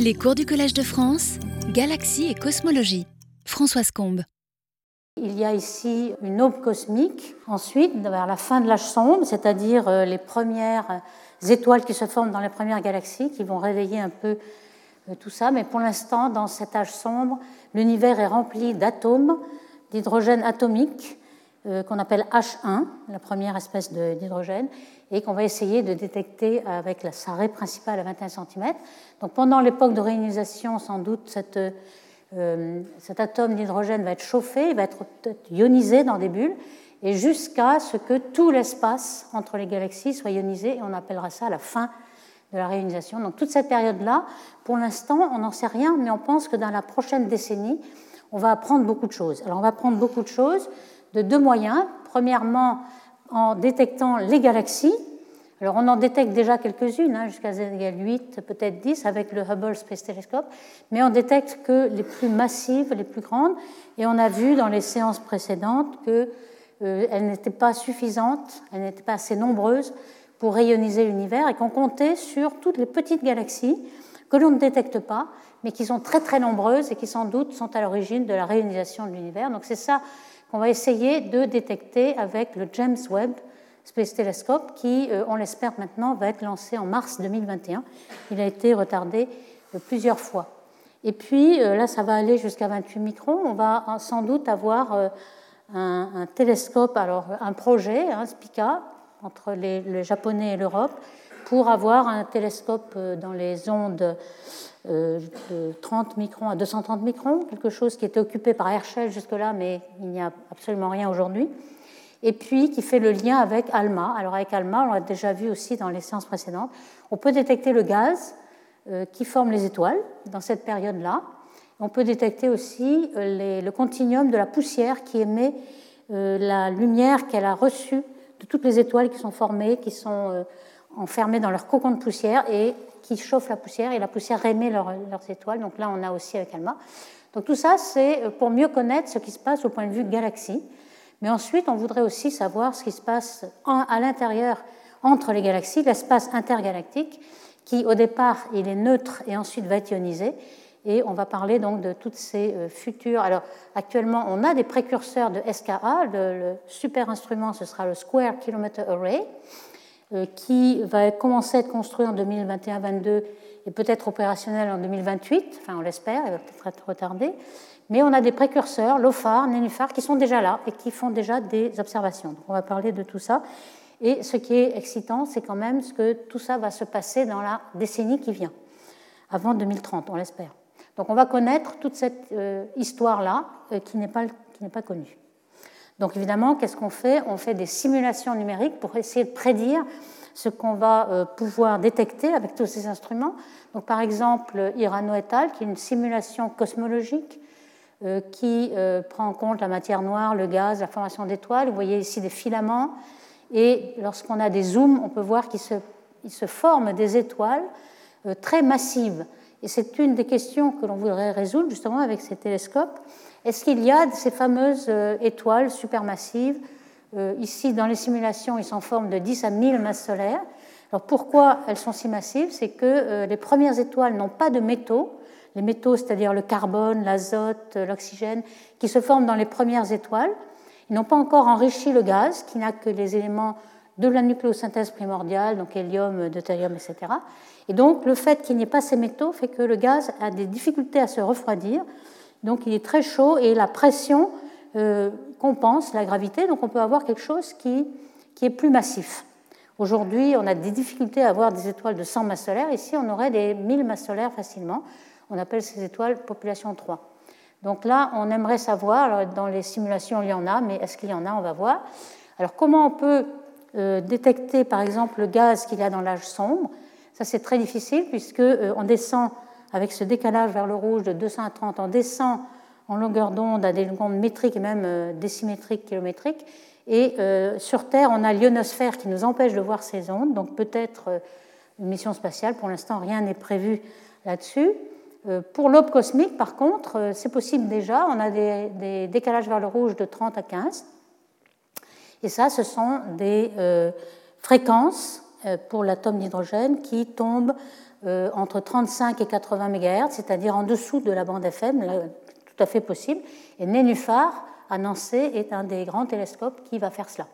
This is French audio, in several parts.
Les cours du Collège de France, Galaxie et Cosmologie. Françoise Combe. Il y a ici une aube cosmique, ensuite, vers la fin de l'âge sombre, c'est-à-dire euh, les premières étoiles qui se forment dans les premières galaxies, qui vont réveiller un peu euh, tout ça. Mais pour l'instant, dans cet âge sombre, l'univers est rempli d'atomes, d'hydrogène atomique, qu'on appelle H1, la première espèce d'hydrogène, et qu'on va essayer de détecter avec la, raie principale à 21 cm. Donc pendant l'époque de réionisation, sans doute, euh, cet atome d'hydrogène va être chauffé, va être ionisé dans des bulles, et jusqu'à ce que tout l'espace entre les galaxies soit ionisé, et on appellera ça la fin de la réionisation. Donc toute cette période-là, pour l'instant, on n'en sait rien, mais on pense que dans la prochaine décennie, on va apprendre beaucoup de choses. Alors on va apprendre beaucoup de choses de deux moyens. Premièrement, en détectant les galaxies. Alors on en détecte déjà quelques-unes, hein, jusqu'à z égale 8, peut-être 10 avec le Hubble Space Telescope, mais on détecte que les plus massives, les plus grandes, et on a vu dans les séances précédentes qu'elles euh, n'étaient pas suffisantes, elles n'étaient pas assez nombreuses pour rayoniser l'univers et qu'on comptait sur toutes les petites galaxies que l'on ne détecte pas, mais qui sont très très nombreuses et qui sans doute sont à l'origine de la rayonisation de l'univers. Donc c'est ça qu'on va essayer de détecter avec le James Webb Space Telescope qui, euh, on l'espère maintenant, va être lancé en mars 2021. Il a été retardé euh, plusieurs fois. Et puis euh, là, ça va aller jusqu'à 28 microns. On va sans doute avoir un, télescope, alors un projet, un hein, SPICA, entre les, le japonais et l'Europe, pour avoir un télescope dans les ondes euh, de 30 microns à 230 microns, quelque chose qui était occupé par Herschel jusque-là, mais il n'y a absolument rien aujourd'hui, et puis qui fait le lien avec ALMA. Alors avec ALMA, on l'a déjà vu aussi dans les séances précédentes, on peut détecter le gaz euh, qui forme les étoiles dans cette période-là. On peut détecter aussi euh, le continuum de la poussière qui émet la lumière qu'elle a reçue de toutes les étoiles qui sont formées, qui sont enfermées dans leur cocon de poussière et qui chauffent la poussière et la poussière émet leurs, étoiles. Donc là, on a aussi avec ALMA. Donc tout ça, c'est pour mieux connaître ce qui se passe au point de vue galaxie. Mais ensuite, on voudrait aussi savoir ce qui se passe à l'intérieur entre les galaxies, l'espace intergalactique, qui au départ, il est neutre et ensuite va être ionisé. Et on va parler donc de toutes ces euh, futures. Alors actuellement, on a des précurseurs de SKA. Le, le super instrument, ce sera le Square Kilometer Array. Euh, qui va commencer à être construit en 2021-22 et peut-être opérationnel en 2028, enfin on l'espère, il va peut-être être retardé. Mais on a des précurseurs, LOFAR, Nénuphar, qui sont déjà là et qui font déjà des observations. Donc on va parler de tout ça. Et ce qui est excitant, c'est quand même ce que tout ça va se passer dans la décennie qui vient, avant 2030, on l'espère. Donc on va connaître toute cette euh, histoire-là euh, qui n'est pas connue. Donc évidemment, qu'est-ce qu'on fait? On fait des simulations numériques pour essayer de prédire ce qu'on va euh, pouvoir détecter avec tous ces instruments. Donc par exemple, Irano et qui est une simulation cosmologique euh, qui euh, prend en compte la matière noire, le gaz, la formation d'étoiles. Vous voyez ici des filaments. Et lorsqu'on a des zooms, on peut voir qu'il se, se forment des étoiles très massives. Et c'est une des questions que l'on voudrait résoudre justement avec ces télescopes. Est-ce qu'il y a ces fameuses euh, étoiles supermassives euh, Ici, dans les simulations, ils sont en de 10 à 1000 masses solaires. Alors pourquoi elles sont si massives? C'est que euh, les premières étoiles n'ont pas de métaux. Les métaux, c'est-à-dire le carbone, l'azote, l'oxygène, qui se forment dans les premières étoiles. Ils n'ont pas encore enrichi le gaz, qui n'a que les éléments de la nucléosynthèse primordiale, donc hélium, deutérium, etc. Et donc le fait qu'il n'y ait pas ces métaux fait que le gaz a des difficultés à se refroidir. Donc il est très chaud et la pression euh, compense la gravité, donc on peut avoir quelque chose qui, est plus massif. Aujourd'hui, on a des difficultés à avoir des étoiles de 100 masses solaires. Ici, on aurait des 1000 masses solaires facilement. On appelle ces étoiles population 3. Donc là, on aimerait savoir, dans les simulations, il y en a, mais est-ce qu'il y en a? On va voir. Alors comment on peut euh, détecter, par exemple, le gaz qu'il y a dans l'âge sombre? Ça, c'est très difficile, puisqu'on euh, descend avec ce décalage vers le rouge de 200 à 30, on descend en longueur d'onde à des longueurs métriques et même euh, décimétriques, kilométriques. Et euh, sur Terre, on a l'ionosphère qui nous empêche de voir ces ondes, donc peut-être euh, une mission spatiale. Pour l'instant, rien n'est prévu là-dessus. Pour l'aube cosmique, par contre, c'est possible déjà. On a des, des, décalages vers le rouge de 30 à 15. Et ça, ce sont des fréquences pour l'atome d'hydrogène qui tombent entre 35 et 80 MHz, c'est-à-dire en dessous de la bande FM, tout à fait possible. Et Nénuphar, à Nancy, est un des grands télescopes qui va faire cela.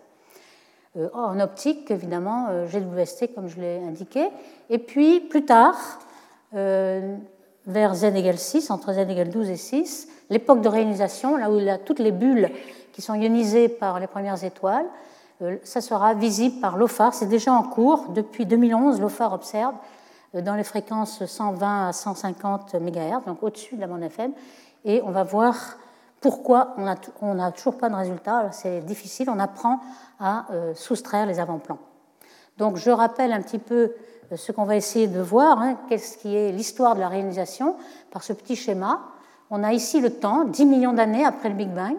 en optique, évidemment, GWST, comme je l'ai indiqué. Et puis, plus tard, vers z égale 6, entre z égale 12 et 6, l'époque de réionisation, là où il y a toutes les bulles qui sont ionisées par les premières étoiles, euh, ça sera visible par l'OFAR. C'est déjà en cours. Depuis 2011, l'OFAR observe euh, dans les fréquences 120 à 150 MHz, donc au-dessus de la bande FM, et on va voir pourquoi on n'a toujours pas de résultat. C'est difficile, on apprend à euh, soustraire les avant-plans. Donc je rappelle un petit peu ce qu'on va essayer de voir, hein, qu'est-ce qui est l'histoire de la réalisation par ce petit schéma. On a ici le temps, 10 millions d'années après le Big Bang,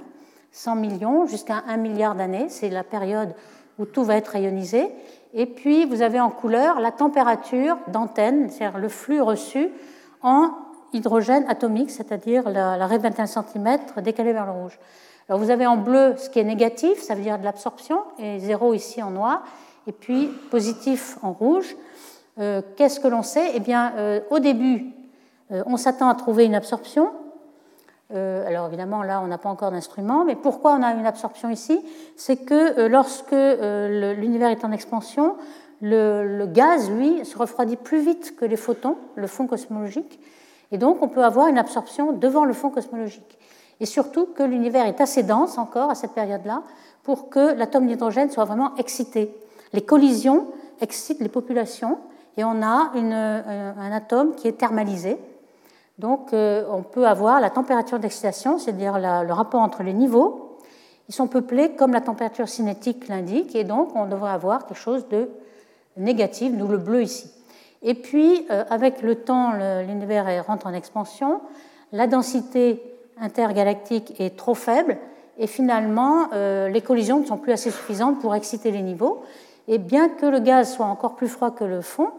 100 millions jusqu'à 1 milliard d'années, c'est la période où tout va être rayonisé. Et puis vous avez en couleur la température d'antenne, c'est-à-dire le flux reçu en hydrogène atomique, c'est-à-dire la, la 21 cm décalée vers le rouge. Alors vous avez en bleu ce qui est négatif, ça veut dire de l'absorption, et zéro ici en noir, et puis positif en rouge. Euh, qu'est-ce que l'on sait? Eh bien, euh, au début, euh, on s'attend à trouver une absorption. Alors évidemment, là, on n'a pas encore d'instrument, mais pourquoi on a une absorption ici? C'est que lorsque l'univers est en expansion, le, gaz, lui, se refroidit plus vite que les photons, le fond cosmologique, et donc on peut avoir une absorption devant le fond cosmologique. Et surtout que l'univers est assez dense encore à cette période-là pour que l'atome d'hydrogène soit vraiment excité. Les collisions excitent les populations, et on a euh, un atome qui est thermalisé. Donc euh, on peut avoir la température d'excitation, c'est-à-dire le rapport entre les niveaux. Ils sont peuplés comme la température cinétique l'indique, et donc on devrait avoir quelque chose de négatif, nous le bleu ici. Et puis, euh, avec le temps, l'univers rentre en expansion, la densité intergalactique est trop faible, et finalement, les collisions ne sont plus assez suffisantes pour exciter les niveaux. Et bien que le gaz soit encore plus froid que le fond,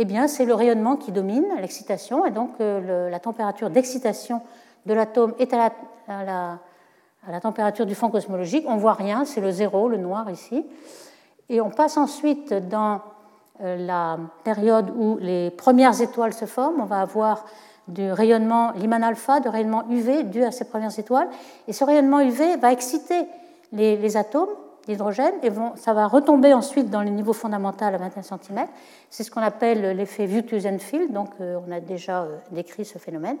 eh bien, c'est le rayonnement qui domine l'excitation, et donc euh, la température d'excitation de l'atome est à la, température du fond cosmologique. On voit rien, c'est le zéro, le noir ici. Et on passe ensuite dans euh, la période où les premières étoiles se forment. On va avoir du rayonnement Lyman alpha, de rayonnement UV dû à ces premières étoiles. Et ce rayonnement UV va exciter les atomes l'hydrogène et ça va retomber ensuite dans le niveau fondamental à 21 cm. C'est ce qu'on appelle l'effet Wüthusen-Field, donc euh, on a déjà euh, décrit ce phénomène.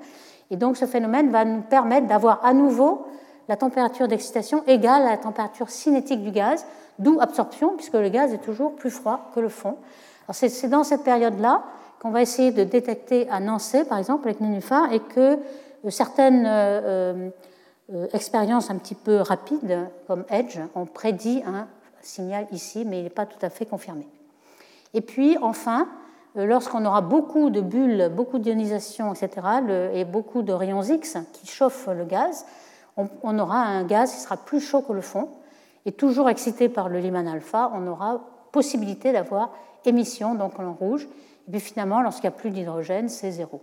Et donc ce phénomène va nous permettre d'avoir à nouveau la température d'excitation égale à la température cinétique du gaz, d'où absorption, puisque le gaz est toujours plus froid que le fond. C'est dans cette période-là qu'on va essayer de détecter à Nancy, par exemple, avec Nénuphar, et que euh, certaines expérience un petit peu rapide, comme Edge, on prédit un signal ici, mais il n'est pas tout à fait confirmé. Et puis, enfin, euh, lorsqu'on aura beaucoup de bulles, beaucoup d'ionisation, etc., et beaucoup de rayons X qui chauffent le gaz, on, aura un gaz qui sera plus chaud que le fond, et toujours excité par le Lyman alpha, on aura possibilité d'avoir émission, donc en rouge, et puis finalement, lorsqu'il n'y a plus d'hydrogène, c'est zéro.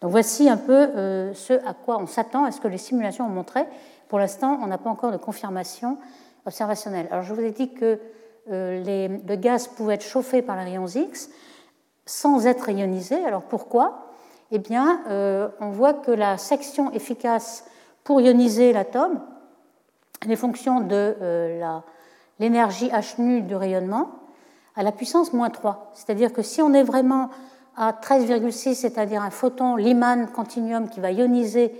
Donc voici un peu euh, ce à quoi on s'attend, est ce que les simulations ont montré. Pour l'instant, on n'a pas encore de confirmation observationnelle. Alors je vous ai dit que euh, le gaz pouvait être chauffé par les rayons X sans être ionisé. Alors pourquoi? Eh bien, euh, on voit que la section efficace pour ioniser l'atome, est fonction de l'énergie H nu du rayonnement à la puissance moins 3. C'est-à-dire que si on est vraiment à 13,6, c'est-à-dire un photon Lyman continuum qui va ioniser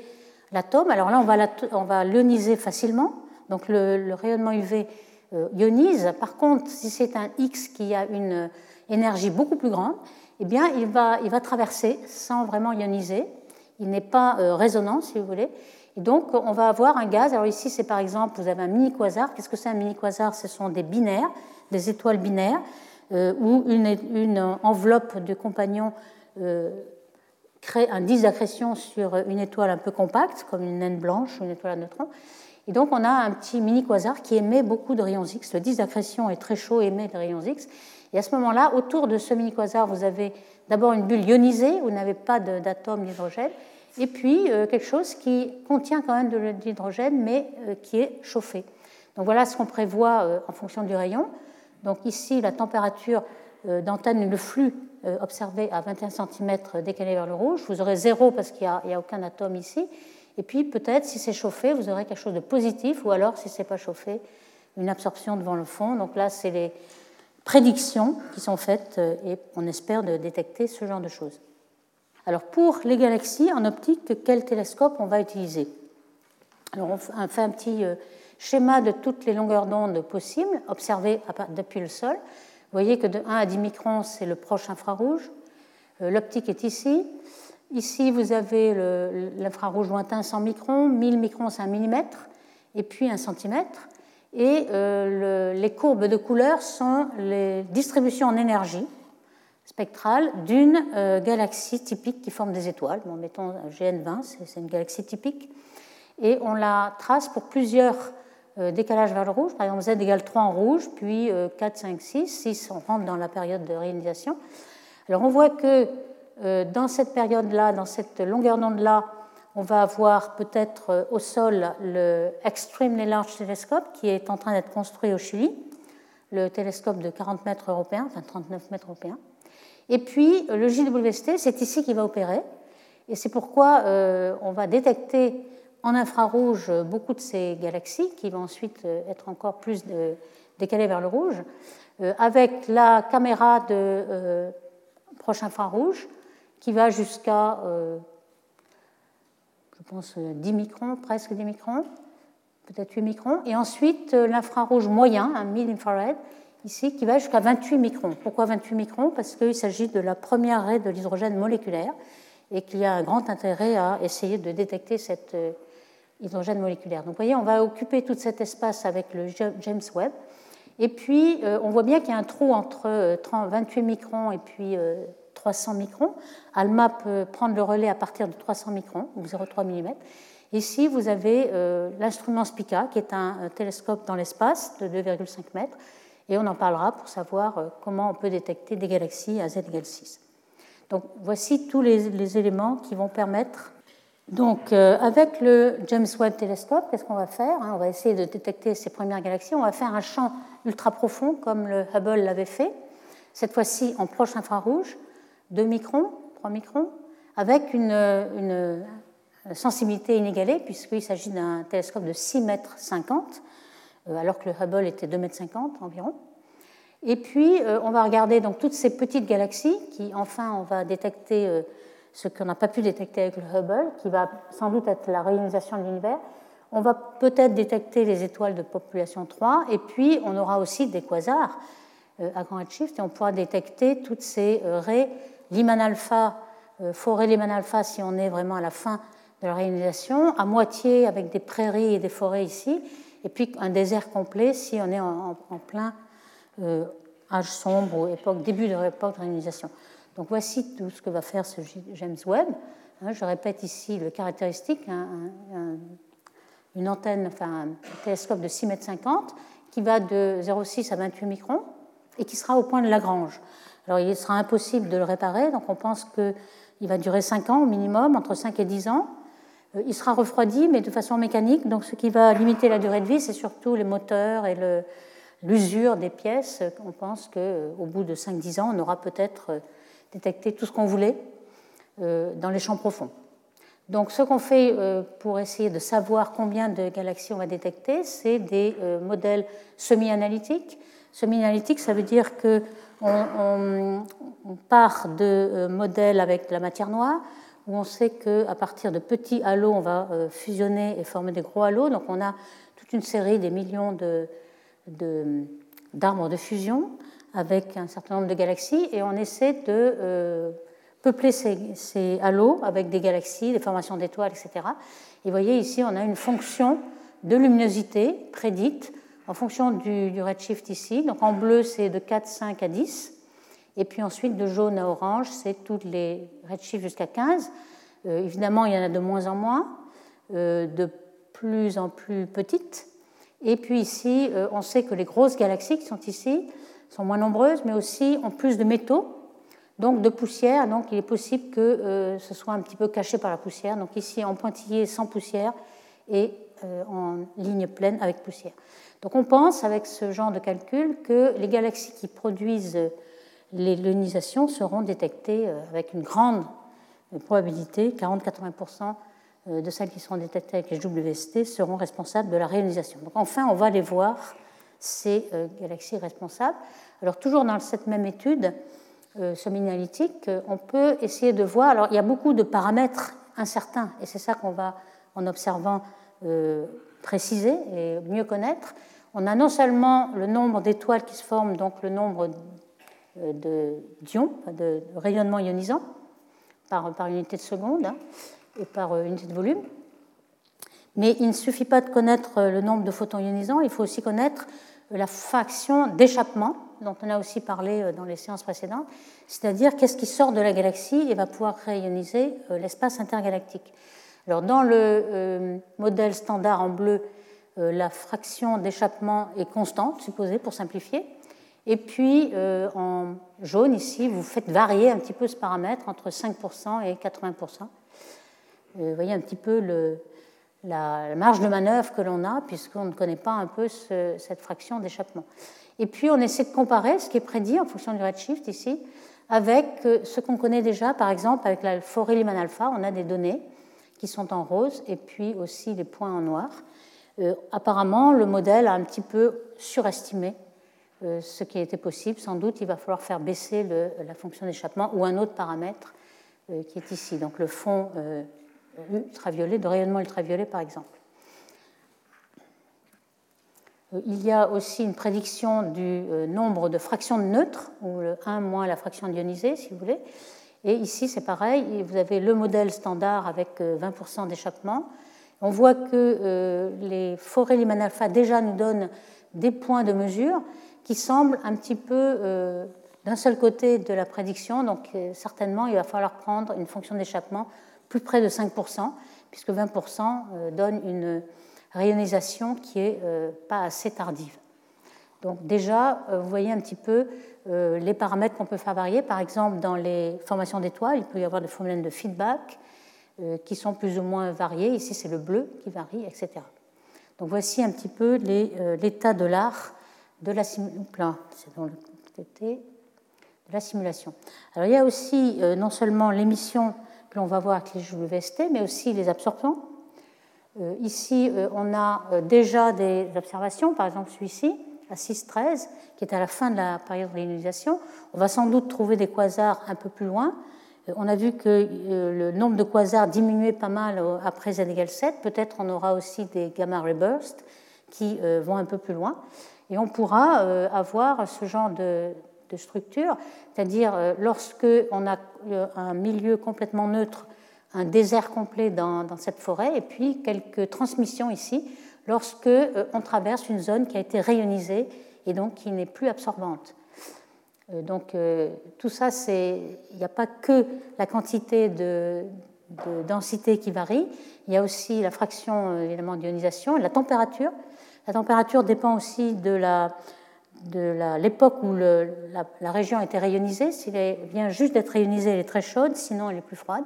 l'atome. Alors là, on va, on va l'ioniser facilement, donc le, rayonnement UV euh, ionise. Par contre, si c'est un X qui a une énergie beaucoup plus grande, eh bien, il va, traverser sans vraiment ioniser. Il n'est pas euh, résonnant, si vous voulez. Et donc, on va avoir un gaz. Alors ici, c'est par exemple, vous avez un mini-quasar. Qu'est-ce que c'est un mini-quasar Ce sont des binaires, des étoiles binaires. Euh, où une, enveloppe de compagnons euh, crée un disque d'accrétion sur une étoile un peu compacte, comme une naine blanche ou une étoile à neutrons. Et donc on a un petit mini-quasar qui émet beaucoup de rayons X. Le disque d'accrétion est très chaud, émet des rayons X. Et à ce moment-là, autour de ce mini-quasar, vous avez d'abord une bulle ionisée, où vous n'avez pas d'atome d'hydrogène, et puis euh, quelque chose qui contient quand même de l'hydrogène, mais qui est chauffé. Donc voilà ce qu'on prévoit en fonction du rayon. Donc ici, la température euh, d'antenne, le flux observée à 21 cm décalée vers le rouge. Vous aurez zéro parce qu'il n'y a, a, aucun atome ici. Et puis peut-être, si c'est chauffé, vous aurez quelque chose de positif, ou alors, si ce n'est pas chauffé, une absorption devant le fond. Donc là, c'est les prédictions qui sont faites et on espère de détecter ce genre de choses. Alors pour les galaxies en optique, quel télescope on va utiliser? Alors on fait un petit schéma de toutes les longueurs d'onde possibles observées depuis le sol. Vous voyez que de 1 à 10 microns, c'est le proche infrarouge. Euh, l'optique est ici. Ici, vous avez l'infrarouge lointain 100 microns, 1000 microns, c'est un millimètre, et puis un centimètre. Et euh, les courbes de couleur sont les distributions en énergie spectrale d'une euh, galaxie typique qui forme des étoiles. Bon, mettons GN20, c'est une galaxie typique. Et on la trace pour plusieurs euh, décalages vers le rouge. Par exemple, Z égale 3 en rouge, puis 4, 5, 6. 6, on rentre dans la période de réalisation. Alors on voit que euh, dans cette période-là, dans cette longueur d'onde-là, on va avoir peut-être euh, au sol le Extremely Large Telescope qui est en train d'être construit au Chili, le télescope de 40 mètres européens, enfin 39 mètres européens. Et puis le JWST, c'est ici qu'il va opérer. Et c'est pourquoi on va détecter en infrarouge beaucoup de ces galaxies qui vont ensuite euh, être encore plus décalées vers le rouge, euh, avec la caméra de euh, proche infrarouge qui va jusqu'à, je pense, 10 microns, presque 10 microns, peut-être 8 microns, et ensuite l'infrarouge moyen, un mid-infrared, ici, qui va jusqu'à 28 microns. Pourquoi 28 microns? Parce qu'il s'agit de la première raie de l'hydrogène moléculaire et qu'il y a un grand intérêt à essayer de détecter cette hydrogène moléculaire. Donc vous voyez, on va occuper tout cet espace avec le James Webb. Et puis, euh, on voit bien qu'il y a un trou entre 28 euh, microns et puis 300 euh, microns. ALMA peut prendre le relais à partir de 300 microns, ou 0,3 mm. Ici, vous avez l'instrument SPICA, qui est un, télescope dans l'espace de 2,5 mètres, et on en parlera pour savoir comment on peut détecter des galaxies à z égale 6. Donc, voici tous les, les éléments qui vont permettre donc, euh, avec le James Webb Telescope, qu'est-ce qu'on va faire hein On va essayer de détecter ces premières galaxies. On va faire un champ ultra profond, comme le Hubble l'avait fait, cette fois-ci en proche infrarouge, 2 microns, 3 microns, avec une, une sensibilité inégalée, puisqu'il s'agit d'un télescope de 6 mètres 50, euh, alors que le Hubble était 2 mètres 50 environ. Et puis, euh, on va regarder donc toutes ces petites galaxies qui, enfin, on va détecter ce qu'on n'a pas pu détecter avec le Hubble, qui va sans doute être la réalisation de l'univers. On va peut-être détecter les étoiles de population 3, et puis on aura aussi des quasars euh, à grand redshift, et on pourra détecter toutes ces euh, raies Lyman alpha, euh, forêt Lyman alpha si on est vraiment à la fin de la réalisation, à moitié avec des prairies et des forêts ici, et puis un désert complet si on est en, plein âge sombre ou époque, début de l'époque de. Donc voici tout ce que va faire ce James Webb. Hein, je répète ici le caractéristique, une antenne, enfin un télescope de 6 mètres 50 qui va de 0,6 à 28 microns et qui sera au point de Lagrange. Alors il sera impossible de le réparer, donc on pense qu'il va durer 5 ans au minimum, entre 5 et 10 ans. Euh, il sera refroidi, mais de façon mécanique, donc ce qui va limiter la durée de vie, c'est surtout les moteurs et l'usure des pièces. On pense qu'au bout de 5-10 ans, on aura peut-être euh, détecter tout ce qu'on voulait euh, dans les champs profonds. Donc ce qu'on fait euh, pour essayer de savoir combien de galaxies on va détecter, c'est des euh, modèles semi-analytiques. Semi-analytique, ça veut dire qu'on on, part de modèles avec de la matière noire, où on sait qu'à partir de petits halos, on va fusionner et former des gros halos. Donc on a toute une série, des millions d'arbres de fusion avec un certain nombre de galaxies et on essaie de euh, peupler ces, halos avec des galaxies, des formations d'étoiles, etc. Et vous voyez ici, on a une fonction de luminosité prédite en fonction du, redshift ici. Donc en bleu, c'est de 4, 5 à 10. Et puis ensuite, de jaune à orange, c'est tous les redshifts jusqu'à 15. Euh, évidemment, il y en a de moins en moins, euh, de plus en plus petites. Et puis ici, on sait que les grosses galaxies qui sont ici, sont moins nombreuses, mais aussi ont plus de métaux, donc de poussière. Donc il est possible que euh, ce soit un petit peu caché par la poussière. Donc ici en pointillé sans poussière et euh, en ligne pleine avec poussière. Donc on pense avec ce genre de calcul que les galaxies qui produisent les seront détectées avec une grande probabilité, 40-80% de celles qui seront détectées avec les WST seront responsables de la réionisation. Donc enfin, on va les voir, ces galaxies responsables. Alors toujours dans cette même étude, euh, analytique, on peut essayer de voir. Alors il y a beaucoup de paramètres incertains, et c'est ça qu'on va, en observant, euh, préciser et mieux connaître. On a non seulement le nombre d'étoiles qui se forment, donc le nombre euh, de d'ions, de rayonnement ionisant, par, unité de seconde hein, et par euh, unité de volume. Mais il ne suffit pas de connaître le nombre de photons ionisants, il faut aussi connaître la fraction d'échappement dont on a aussi parlé euh, dans les séances précédentes, c'est-à-dire qu'est-ce qui sort de la galaxie et va pouvoir rayoniser euh, l'espace intergalactique. Alors, dans le euh, modèle standard en bleu, la fraction d'échappement est constante, supposée pour simplifier. Et puis, en jaune, ici, vous faites varier un petit peu ce paramètre entre 5% et 80%. Vous voyez un petit peu le, la marge de manœuvre que l'on a, puisqu'on ne connaît pas un peu cette fraction d'échappement. Et puis on essaie de comparer ce qui est prédit en fonction du redshift ici avec euh, ce qu'on connaît déjà, par exemple avec la forêt Lyman alpha, on a des données qui sont en rose et puis aussi les points en noir. Euh, apparemment, le modèle a un petit peu surestimé euh, ce qui était possible. Sans doute, il va falloir faire baisser la fonction d'échappement ou un autre paramètre qui est ici, donc le fond ultraviolet, de rayonnement ultraviolet par exemple. Euh, il y a aussi une prédiction du euh, nombre de fractions neutres, ou le 1 moins la fraction d'ionisée, si vous voulez. Et ici, c'est pareil, vous avez le modèle standard avec 20% euh, d'échappement. On voit que les forêts Lyman alpha déjà nous donnent des points de mesure qui semblent un petit peu d'un seul côté de la prédiction. Donc, certainement, il va falloir prendre une fonction d'échappement plus près de 5%, puisque 20% donne une rayonisation qui n'est euh, pas assez tardive. Donc déjà, euh, vous voyez un petit peu euh, les paramètres qu'on peut faire varier. Par exemple, dans les formations d'étoiles, il peut y avoir des phénomènes de feedback qui sont plus ou moins variés. Ici, c'est le bleu qui varie, etc. Donc voici un petit peu l'état de l'art de la simulation. Alors il y a aussi non seulement l'émission que l'on va voir avec les JWST, mais aussi les absorptions. Euh, ici, euh, on a euh, déjà des observations, par exemple celui-ci, à 6-13, qui est à la fin de la période de réalisation. On va sans doute trouver des quasars un peu plus loin. On a vu que le nombre de quasars diminuait pas mal après z égale 7. Peut-être on aura aussi des gamma reburst qui vont un peu plus loin. Et on pourra avoir ce genre de, de structure, c'est-à-dire lorsque on a un milieu complètement neutre un désert complet dans, cette forêt et puis quelques transmissions ici lorsque euh, on traverse une zone qui a été rayonisée et donc qui n'est plus absorbante. Euh, donc euh, tout ça, c'est il n'y a pas que la quantité de, densité qui varie, il y a aussi la fraction évidemment d'ionisation, la température. La température dépend aussi de la de l'époque où la, la, région été rayonisée. S'il vient juste d'être rayonisée, elle est très chaude, sinon elle est plus froide.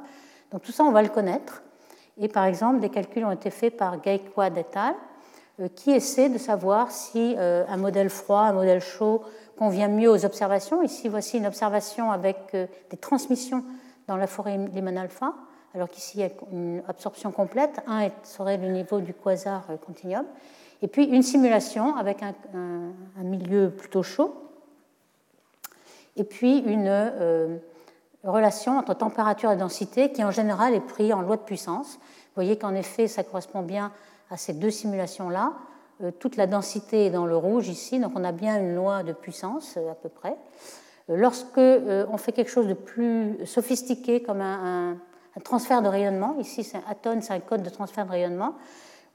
Donc tout ça, on va le connaître. Et par exemple, des calculs ont été faits par Gaekwad et al., euh, qui essaient de savoir si euh, un modèle froid, un modèle chaud convient mieux aux observations. Ici, voici une observation avec euh, des transmissions dans la forêt Lyman alpha, alors qu'ici, il y a une absorption complète. Un serait le niveau du quasar continuum. Et puis une simulation avec un, milieu plutôt chaud. Et puis une relation entre température et densité qui en général est pris en loi de puissance. Vous voyez qu'en effet, ça correspond bien à ces deux simulations-là. Euh, toute la densité est dans le rouge ici, donc on a bien une loi de puissance euh, à peu près. Euh, lorsque on fait quelque chose de plus sophistiqué comme un, transfert de rayonnement, ici c'est un c'est un code de transfert de rayonnement,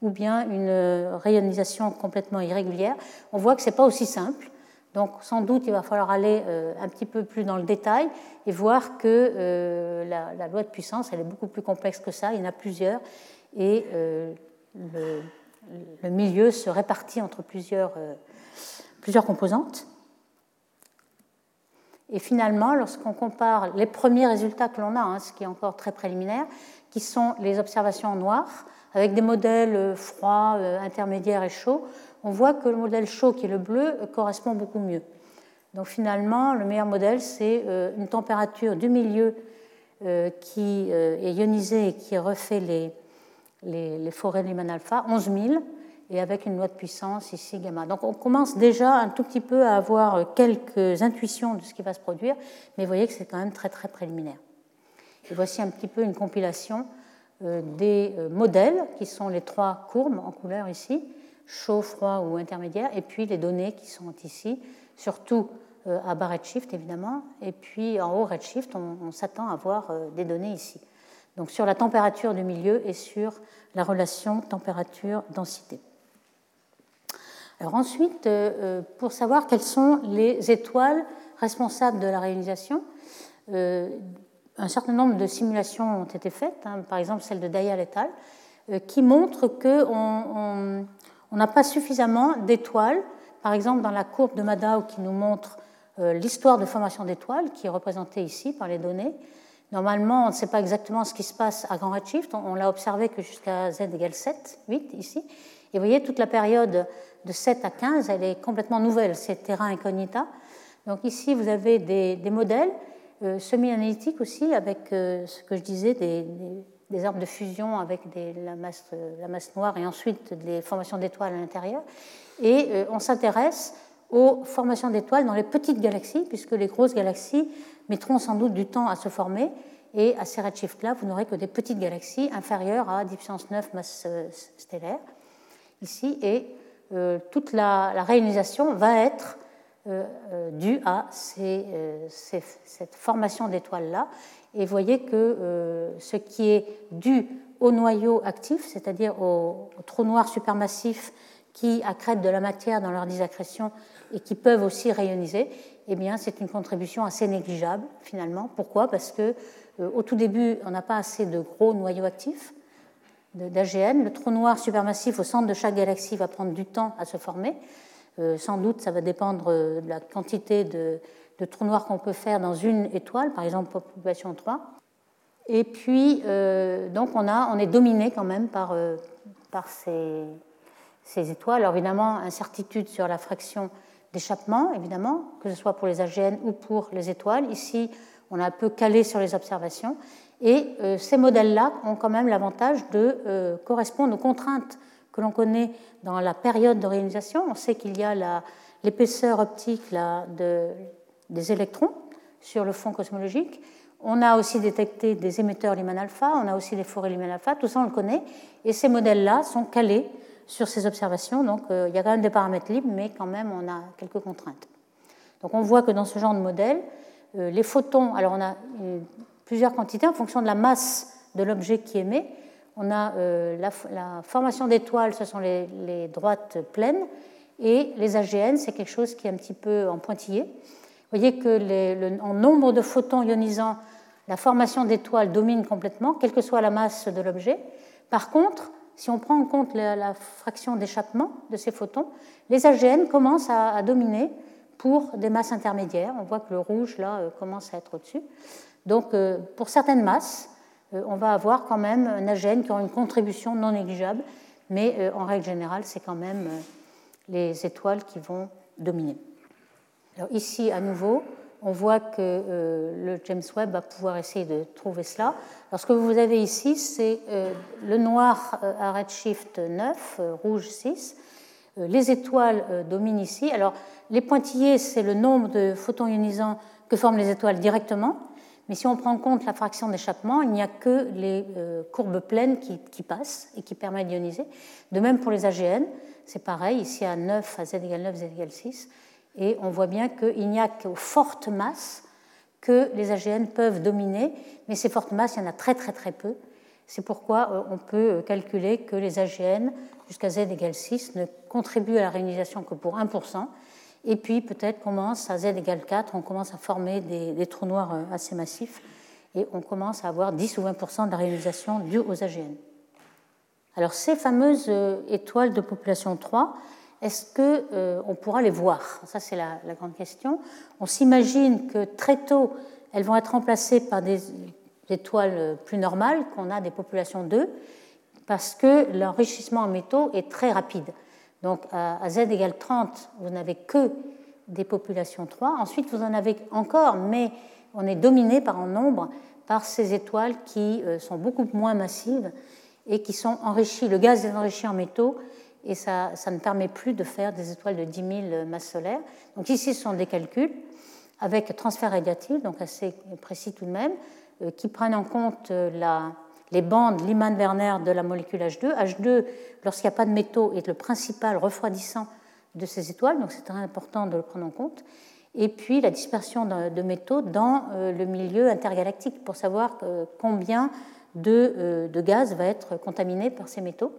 ou bien une rayonisation complètement irrégulière, on voit que ce n'est pas aussi simple. Donc sans doute il va falloir aller euh, un petit peu plus dans le détail et voir que euh, la, loi de puissance, elle est beaucoup plus complexe que ça, il y en a plusieurs, et euh, le, milieu se répartit entre plusieurs, plusieurs composantes. Et finalement, lorsqu'on compare les premiers résultats que l'on a, hein, ce qui est encore très préliminaire, qui sont les observations en noir, avec des modèles froids, intermédiaires et chauds, on voit que le modèle chaud, qui est le bleu, correspond beaucoup mieux. Donc finalement, le meilleur modèle, c'est une température du milieu qui est ionisée et qui refait les, les, les forêts alpha, 11 000, et avec une loi de puissance ici gamma. Donc on commence déjà un tout petit peu à avoir quelques intuitions de ce qui va se produire, mais vous voyez que c'est quand même très très préliminaire. Et voici un petit peu une compilation euh, des euh, modèles, qui sont les trois courbes en couleur ici, chaud, froid ou intermédiaire, et puis les données qui sont ici, surtout euh, à bas redshift évidemment, et puis en haut redshift, on, on s'attend à voir des données ici. Donc sur la température du milieu et sur la relation température-densité. Alors ensuite, euh, euh, pour savoir quelles sont les étoiles responsables de la réalisation, euh, un certain nombre de simulations ont été faites, hein, par exemple celle de Dayal et al., qui montrent qu'on n'a pas suffisamment d'étoiles. Par exemple, dans la courbe de Madao qui nous montre l'histoire de formation d'étoiles, qui est représentée ici par les données, Normalement, on ne sait pas exactement ce qui se passe à grand redshift. On, l'a observé que jusqu'à z égale 7, 8 ici. Et vous voyez, toute la période de 7 à 15, elle est complètement nouvelle, c'est terrain incognita. Donc ici, vous avez des, modèles euh, semi-analytiques aussi, avec euh, ce que je disais, des, arbres de fusion avec la, masse, la, noire et ensuite des formations d'étoiles à l'intérieur. Et euh, on s'intéresse aux formations d'étoiles dans les petites galaxies, puisque les grosses galaxies mettront sans doute du temps à se former. Et à ces redshifts-là, vous n'aurez que des petites galaxies inférieures à 10 puissance 9 masse stellaire, ici. Et toute la, réalisation va être euh, euh, due à cette formation d'étoiles-là. Et vous voyez que ce qui est dû au noyau actif, c'est-à-dire au, au, trou noir supermassif qui accrètent de la matière dans leur disaccrétion et qui peuvent aussi rayoniser, eh bien, c'est une contribution assez négligeable finalement. Pourquoi? Parce que au tout début, on n'a pas assez de gros noyaux actifs d'AGN. Le trou noir supermassif au centre de chaque galaxie va prendre du temps à se former. Euh, sans doute, ça va dépendre euh, de la quantité de, trous noirs qu'on peut faire dans une étoile, par exemple population 3. Et puis, euh, donc, on, a, on est dominé quand même par, par ces, ces, étoiles. Alors, évidemment, incertitude sur la fraction d'échappement, évidemment, que ce soit pour les AGN ou pour les étoiles. Ici, on a un peu calé sur les observations. Et ces modèles-là ont quand même l'avantage de correspondre aux contraintes que l'on connaît dans la période de réalisation. On sait qu'il y a l'épaisseur optique des électrons sur le fond cosmologique. On a aussi détecté des émetteurs Lyman alpha, on a aussi des forêts Lyman alpha, tout ça on le connaît. Et ces modèles-là sont calés sur ces observations. Donc euh, il y a quand même des paramètres libres, mais quand même on a quelques contraintes. Donc on voit que dans ce genre de modèle, les photons, alors on a plusieurs quantités en fonction de la masse de l'objet qui émet. On a euh, la, formation d'étoiles, ce sont les, droites pleines, et les AGN, c'est quelque chose qui est un petit peu en pointillé. Vous voyez que le, en nombre de photons ionisants, la formation d'étoiles domine complètement, quelle que soit la masse de l'objet. Par contre, si on prend en compte la, fraction d'échappement de ces photons, les AGN commencent à, dominer pour des masses intermédiaires. On voit que le rouge, là, euh, commence à être au-dessus. Donc, euh, pour certaines masses, on va avoir quand même un AGN qui aura une contribution non négligeable, mais euh, en règle générale, c'est quand même les étoiles qui vont dominer. Ici, à nouveau, on voit que le James Webb va pouvoir essayer de trouver cela. Alors, ce que vous avez ici, c'est le noir à redshift 9, rouge 6. Les étoiles dominent ici. Alors, les pointillés, c'est le nombre de photons ionisants que forment les étoiles directement. Mais si on prend en compte la fraction d'échappement, il n'y a que les euh, courbes pleines qui, passent et qui permettent d'ioniser. De même pour les AGN, c'est pareil, ici à 9, à z égale 9, z égale 6. Et on voit bien qu'il n'y a qu'aux fortes masses que les AGN peuvent dominer, mais ces fortes masses, il y en a très très très peu. C'est pourquoi euh, on peut euh, calculer que les AGN jusqu'à z égale 6 ne contribuent à la réalisation que pour 1%, et puis peut-être commence à z égale 4, on commence à former des, trous noirs euh, assez massifs et on commence à avoir 10 ou 20% de la réalisation due aux AGN. Alors ces fameuses euh, étoiles de population 3, est-ce qu'on euh, on pourra les voir? Ça c'est la, grande question. On s'imagine que très tôt, elles vont être remplacées par des étoiles plus normales, qu'on a des populations 2, parce que l'enrichissement en métaux est très rapide. Donc à z égale 30, vous n'avez que des populations 3. Ensuite, vous en avez encore, mais on est dominé par un nombre par ces étoiles qui sont beaucoup moins massives et qui sont enrichies. Le gaz est enrichi en métaux et ça, ça, ne permet plus de faire des étoiles de 10 000 masses solaires. Donc ici, ce sont des calculs avec transfert radiatif, donc assez précis tout de même, euh, qui prennent en compte euh, la, les bandes Lyman-Werner de la molécule H2. H2, lorsqu'il n'y a pas de métaux, est le principal refroidissant de ces étoiles, donc c'est très important de le prendre en compte. Et puis la dispersion de métaux dans euh, le milieu intergalactique pour savoir combien de, de gaz va être contaminé par ces métaux.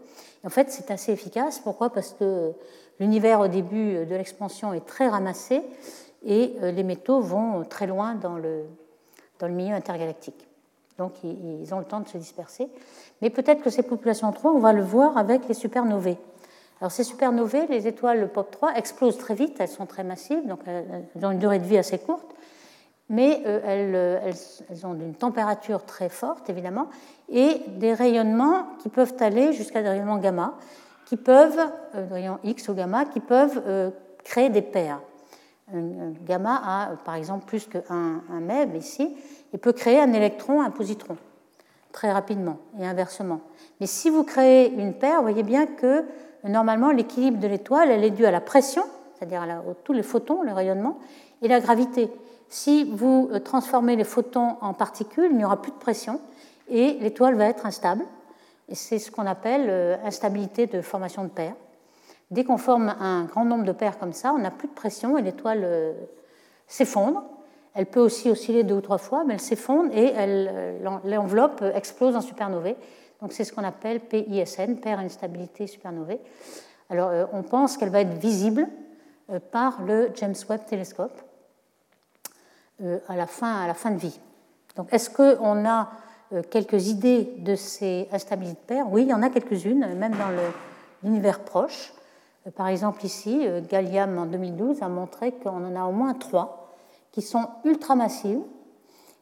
en fait, c'est assez efficace. Pourquoi? Parce que l'univers au début de l'expansion est très ramassé et les métaux vont très loin dans le milieu intergalactique. Donc ils ont le temps de se disperser. Mais peut-être que ces populations 3, on va le voir avec les supernovae. Alors ces supernovae, les étoiles POP3, explosent très vite, elles sont très massives, donc elles ont une durée de vie assez courte, mais euh, euh, elles, ont une température très forte, évidemment, et des rayonnements qui peuvent aller jusqu'à des rayonnements gamma, qui peuvent, euh, des rayons X ou gamma, qui peuvent créer des paires gamma a par exemple plus qu'un un MEV ici, et peut créer un électron, un positron, très rapidement, et inversement. Mais si vous créez une paire, vous voyez bien que normalement l'équilibre de l'étoile, elle est due à la pression, c'est-à-dire à, tous les photons, le rayonnement, et la gravité. Si vous euh, transformez les photons en particules, il n'y aura plus de pression, et l'étoile va être instable. Et c'est ce qu'on appelle euh, instabilité de formation de paires. Dès qu'on forme un grand nombre de paires comme ça, on n'a plus de pression et l'étoile euh, s'effondre. Elle peut aussi osciller deux ou trois fois, mais elle s'effondre et euh, l'enveloppe explose en supernovae. Donc c'est ce qu'on appelle PISN, paire instabilité supernovae. Alors euh, on pense qu'elle va être visible par le James Webb Telescope à la, fin, à la fin de vie. Donc est-ce qu'on a quelques idées de ces instabilités de paires Oui, il y en a quelques-unes, même dans l'univers proche. Euh, par exemple, ici, euh, Galliam en 2012 a montré qu'on en a au moins trois qui sont ultramassives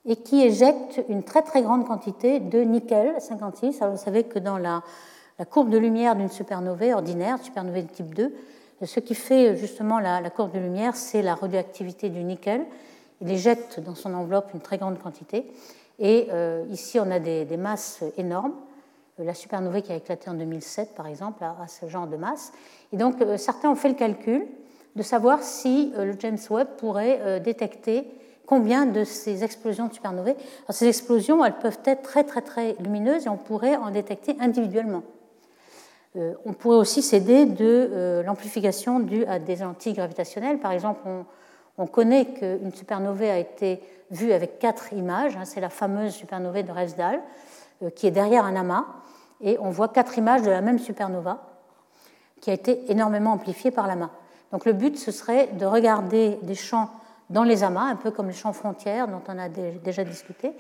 et qui éjectent une très très grande quantité de nickel 56. Alors vous savez que dans la, courbe de lumière d'une supernovae ordinaire, supernovae de type 2, ce qui fait justement la, courbe de lumière, c'est la radioactivité du nickel. Il éjecte dans son enveloppe une très grande quantité. Et euh, ici, on a des, masses énormes. La supernovae qui a éclaté en 2007, par exemple, a, ce genre de masse. Et donc, euh, certains ont fait le calcul de savoir si euh, le James Webb pourrait euh, détecter combien de ces explosions de supernovae. Ces explosions, elles peuvent être très, très, très lumineuses et on pourrait en détecter individuellement. on pourrait aussi s'aider de l'amplification due à des antigravitationnels. Par exemple, on, on connaît qu'une supernovae a été vue avec quatre images. Hein, c'est la fameuse supernovae de Resdal, qui est derrière un amas et on voit quatre images de la même supernova qui a été énormément amplifiée par l'amas. Donc le but, ce serait de regarder des champs dans les amas, un peu comme les champs frontières dont on a déjà discuté,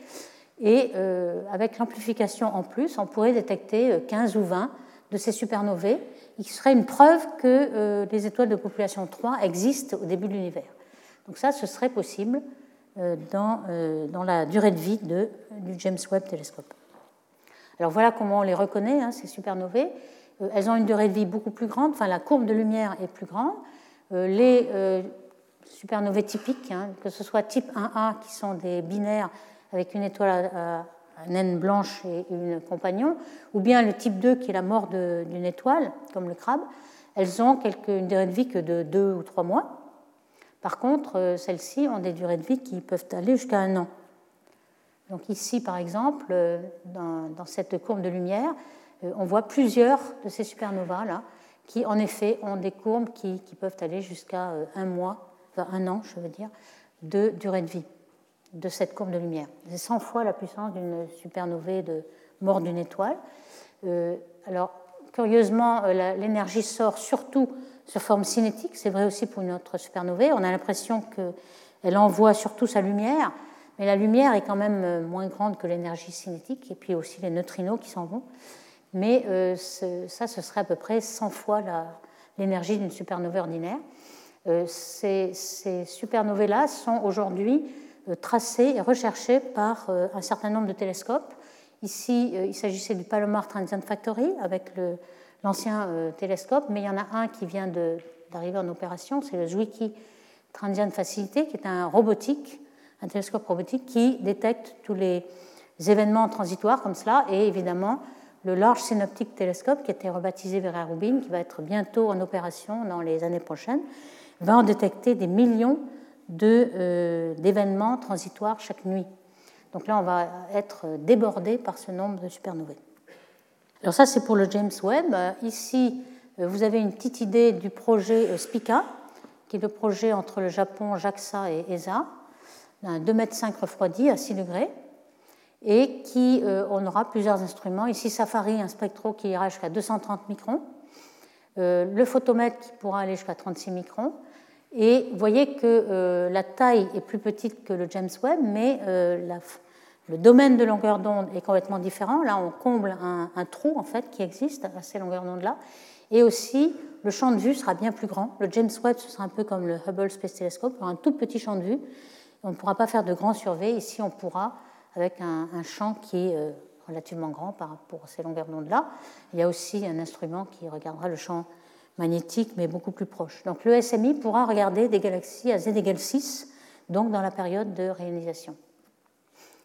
et euh, avec l'amplification en plus, on pourrait détecter 15 euh, ou 20 de ces supernovae, qui serait une preuve que euh, les étoiles de population 3 existent au début de l'univers. Donc ça, ce serait possible dans, dans la durée de vie du James Webb Telescope. Alors voilà comment on les reconnaît, hein, ces supernovae. Euh, elles ont une durée de vie beaucoup plus grande, enfin la courbe de lumière est plus grande. Euh, les euh, supernovae typiques, hein, que ce soit type 1A, qui sont des binaires avec une étoile à, naine blanche et une compagnon, ou bien le type 2 qui est la mort d'une étoile, comme le crabe, elles ont une durée de vie que de 2 ou 3 mois. Par contre, celles-ci ont des durées de vie qui peuvent aller jusqu'à un an. Donc ici, par exemple, dans, cette courbe de lumière, on voit plusieurs de ces supernovas là, qui en effet ont des courbes qui, peuvent aller jusqu'à euh, un mois, enfin un an, je veux dire, de durée de vie de cette courbe de lumière. C'est 100 fois la puissance d'une supernovae de mort d'une étoile. alors, curieusement, l'énergie sort surtout sous forme cinétique. C'est vrai aussi pour une autre supernovae. On a l'impression qu'elle envoie surtout sa lumière, mais la lumière est quand même euh, moins grande que l'énergie cinétique, et puis aussi les neutrinos qui s'en vont. Mais euh, ça, ce serait à peu près 100 fois l'énergie d'une supernovae ordinaire. Euh, ces, ces supernovae-là sont aujourd'hui tracées et recherchées par un certain nombre de télescopes. Ici, il s'agissait du Palomar Transient Factory avec l'ancien télescope, mais il y en a un qui vient d'arriver en opération, c'est le Zwicky Transient Facility, qui est un robotique, un télescope robotique qui détecte tous les événements transitoires comme cela, et évidemment le Large Synoptic Telescope, qui a été rebaptisé Vera Rubin, qui va être bientôt en opération dans les années prochaines, va en détecter des millions euh, d'événements transitoires chaque nuit. Donc là, on va être débordé par ce nombre de supernovae. Alors ça, c'est pour le James Webb. Ici, euh, vous avez une petite idée du projet euh, SPICA, qui est le projet entre le Japon, JAXA et ESA, un 2,5 m refroidi à 6 degrés, et qui euh, on aura plusieurs instruments. Ici, Safari, un spectro qui ira jusqu'à 230 microns, le photomètre qui pourra aller jusqu'à 36 microns, et vous voyez que la taille est plus petite que le James Webb, mais le domaine de longueur d'onde est complètement différent. Là, on comble un, trou en fait qui existe à ces longueurs d'onde-là. Et aussi, le champ de vue sera bien plus grand. Le James Webb, ce sera un peu comme le Hubble Space Telescope, un tout petit champ de vue. On ne pourra pas faire de grands surveys. Ici, on pourra, avec un, champ qui est euh, relativement grand à ces longueurs d'onde-là. Il y a aussi un instrument qui regardera le champ magnétique, mais beaucoup plus proche. Donc le SMI pourra regarder des galaxies à z égale 6, donc dans la période de réalisation.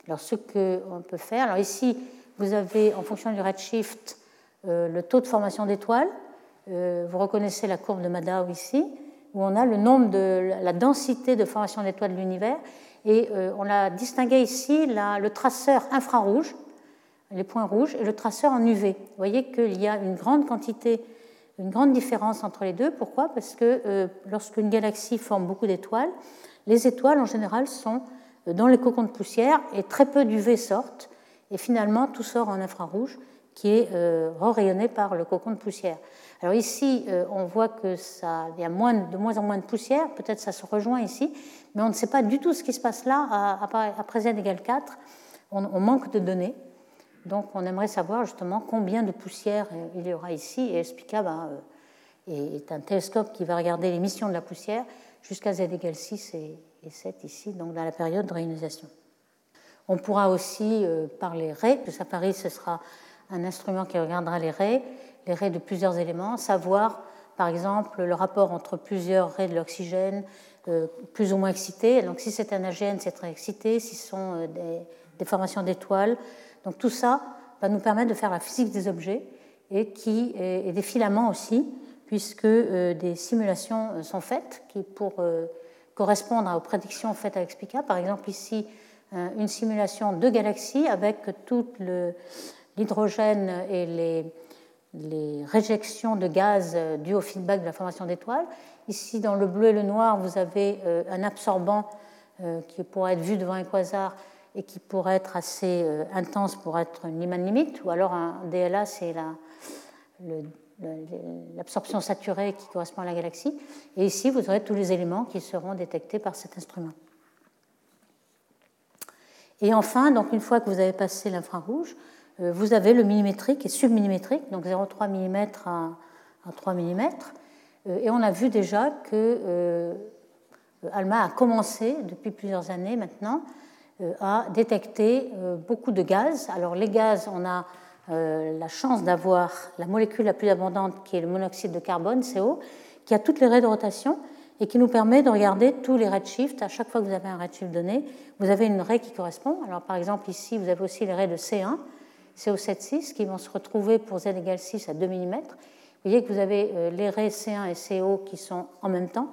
Alors, ce qu'on peut faire, alors ici, vous avez, en fonction du redshift, euh, le taux de formation d'étoiles. Euh, vous reconnaissez la courbe de Madao ici, où on a le nombre de la densité de formation d'étoiles de l'univers. Et euh, on a distingué ici le traceur infrarouge, les points rouges, et le traceur en UV. Vous voyez qu'il y a une grande quantité, une grande différence entre les deux. Pourquoi? Parce que lorsqu'une galaxie forme beaucoup d'étoiles, les étoiles en général sont dans les cocons de poussière et très peu d'UV sortent. Et finalement, tout sort en infrarouge qui est euh, rayonné par le cocon de poussière. Alors ici, euh, on voit que il y a de moins en moins de poussière, peut-être ça se rejoint ici, mais on ne sait pas du tout ce qui se passe là après z égale 4. On, manque de données, donc on aimerait savoir justement combien de poussière euh, il y aura ici. Et SPICA bah, est un télescope qui va regarder l'émission de la poussière jusqu'à z égale 6 et, et 7 ici, donc dans la période de réionisation. On pourra aussi, euh, par les raies, que ça Paris, ce sera un instrument qui regardera les raies, les raies de plusieurs éléments, savoir par exemple le rapport entre plusieurs raies de l'oxygène euh, plus ou moins excitées. Donc si c'est un AGN, c'est très excité, si ce sont euh, des, formations d'étoiles. Donc tout ça va nous permettre de faire la physique des objets et, des filaments aussi, puisque des simulations sont faites qui, pour correspondre aux prédictions faites avec Spica. Par exemple, ici, euh, une simulation de galaxies avec tout l'hydrogène et les, les, réjections de gaz dues au feedback de la formation d'étoiles. Ici, dans le bleu et le noir, vous avez euh, un absorbant euh, qui pourrait être vu devant un quasar et qui pourrait être assez intense pour être une Lyman limite, ou alors un DLA, c'est l'absorption saturée qui correspond à la galaxie. Et ici, vous aurez tous les éléments qui seront détectés par cet instrument. Et enfin, donc une fois que vous avez passé l'infrarouge, euh, vous avez le millimétrique et submillimétrique, donc 0,3 mm à, 3 mm. Euh, et on a vu déjà que euh, ALMA a commencé depuis plusieurs années maintenant à détecter beaucoup de gaz. Alors les gaz, on a euh, la chance d'avoir la molécule la plus abondante qui est le monoxyde de carbone, CO, qui a toutes les raies de rotation et qui nous permet de regarder tous les redshifts. À chaque fois que vous avez un redshift donné, vous avez une raie qui correspond. Alors par exemple ici, vous avez aussi les raies de C1, CO7,6 qui vont se retrouver pour Z égale 6 à 2 mm. Vous voyez que vous avez euh, les raies C1 et CO qui sont en même temps.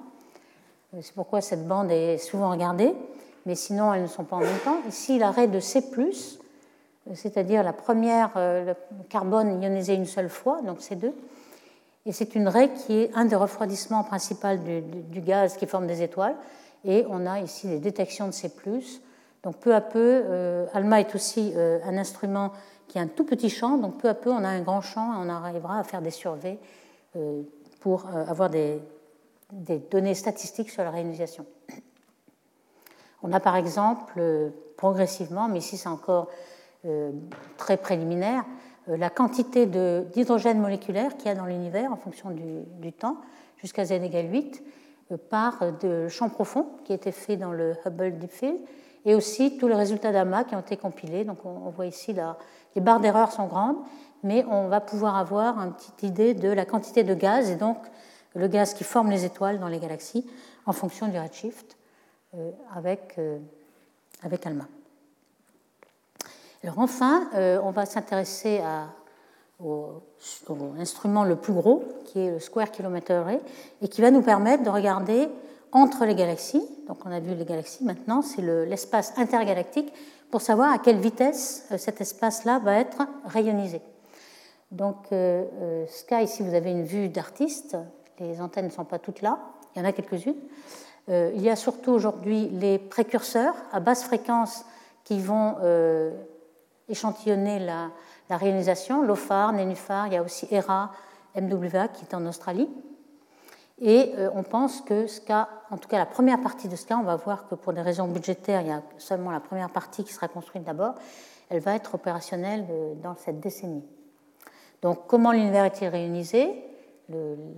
Euh, c'est pourquoi cette bande est souvent regardée, mais sinon elles ne sont pas en même temps. Ici, la raie de C, c'est-à-dire la première, euh, carbone ionisé une seule fois, donc C2. Et c'est une raie qui est un des refroidissements principaux du, gaz qui forme des étoiles. Et on a ici des détections de C. Donc peu à peu, euh, ALMA est aussi euh, un instrument qui a un tout petit champ, donc peu à peu on a un grand champ et on arrivera à faire des surveys pour avoir des, données statistiques sur la réalisation. On a par exemple progressivement, mais ici c'est encore euh, très préliminaire, euh, la quantité d'hydrogène moléculaire qu'il y a dans l'univers en fonction du, temps, jusqu'à z égale 8, euh, par de champs profonds qui a été fait dans le Hubble Deep Field, et aussi tous les résultats d'AMA qui ont été compilés. Donc on, voit ici, là, les barres d'erreur sont grandes, mais on va pouvoir avoir une petite idée de la quantité de gaz, et donc le gaz qui forme les étoiles dans les galaxies, en fonction du redshift avec, avec ALMA. Alors enfin, on va s'intéresser au, au, instrument le plus gros, qui est le Square Kilometer Array, et qui va nous permettre de regarder entre les galaxies. Donc on a vu les galaxies, maintenant c'est l'espace intergalactique pour savoir à quelle vitesse euh, cet espace-là va être rayonisé. Donc, euh, euh, Sky, ici, vous avez une vue d'artiste. Les antennes ne sont pas toutes là. Il y en a quelques-unes. il y a surtout aujourd'hui les précurseurs à basse fréquence qui vont échantillonner la, la réalisation. LOFAR, Nénuphar, il y a aussi ERA, MWA qui est en Australie. Et euh, on pense que SCA, en tout cas la première partie de SCA, on va voir que pour des raisons budgétaires, il y a seulement la première partie qui sera construite d'abord, elle va être opérationnelle euh, dans cette décennie. Donc comment l'univers est-il réunisé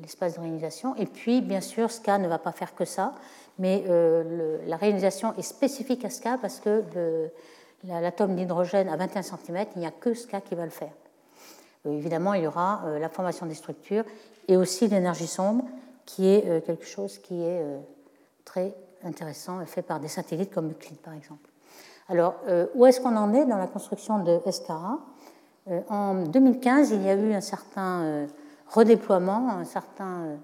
l'espace de réunisation. Et puis, bien sûr, SCA ne va pas faire que ça, mais euh, la réunisation est spécifique à SCA parce que l'atome d'hydrogène à 21 cm, il n'y a que SCA qui va le faire. évidemment, il y aura la formation des structures et aussi l'énergie sombre qui est euh, quelque chose qui est euh, très intéressant fait par des satellites comme Euclid, par exemple. Alors, euh, où est-ce qu'on en est dans la construction de Escara? En 2015, il y a eu un certain redéploiement, un certain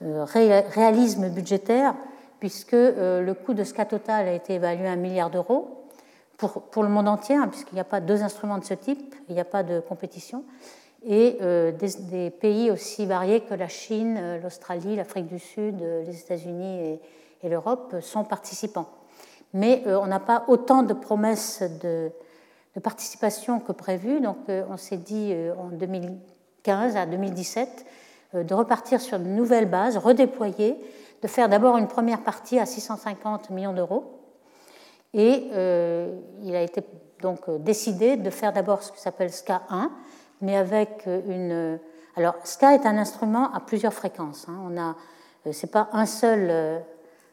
réalisme budgétaire, puisque le coût de SCA total a été évalué à un milliard d'euros pour, pour, le monde entier, hein, puisqu'il n'y a pas deux instruments de ce type, il n'y a pas de compétition et euh, des, pays aussi variés que la Chine, euh, l'Australie, l'Afrique du Sud, euh, les États-Unis et, l'Europe sont participants. Mais on n'a pas autant de promesses de, participation que prévu, donc on s'est dit en 2015 à 2017 de repartir sur de nouvelles bases, redéployer, de faire d'abord une première partie à 650 millions d'euros. Et il a été donc décidé de faire d'abord ce qui s'appelle SCA 1, mais avec une. Alors, SCA est un instrument à plusieurs fréquences. Hein. On a, euh, c'est pas un seul, euh,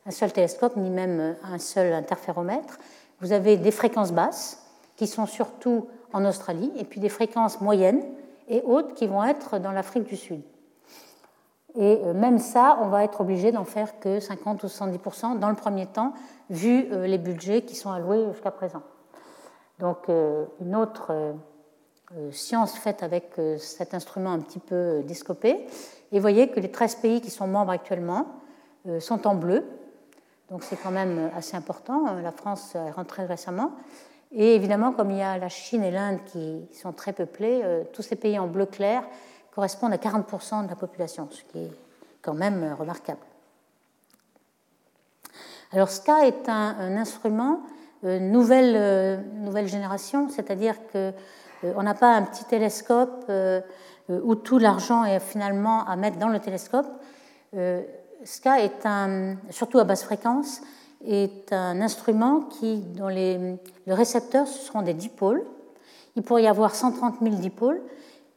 un seul télescope ni même un seul interféromètre. Vous avez des fréquences basses qui sont surtout en Australie, et puis des fréquences moyennes et hautes qui vont être dans l'Afrique du Sud. Et euh, même ça, on va être obligé d'en faire que 50 ou 70% dans le premier temps, vu les budgets qui sont alloués jusqu'à présent. Donc, une autre euh, science faite avec euh, cet instrument un petit peu euh, discopé. Et vous voyez que les 13 pays qui sont membres actuellement sont en bleu. Donc c'est quand même assez important. La France est rentrée récemment. Et évidemment, comme il y a la Chine et l'Inde qui sont très peuplés, tous ces pays en bleu clair correspondent à 40% de la population, ce qui est quand même remarquable. Alors SCA est un, instrument nouvelle, nouvelle génération, c'est-à-dire que euh, on n'a pas un petit télescope euh, euh, où tout l'argent est finalement à mettre dans le télescope. SCA est un, surtout à basse fréquence, est un instrument qui, dont les, le récepteur, ce seront des dipôles. Il pourrait y avoir 130 000 dipôles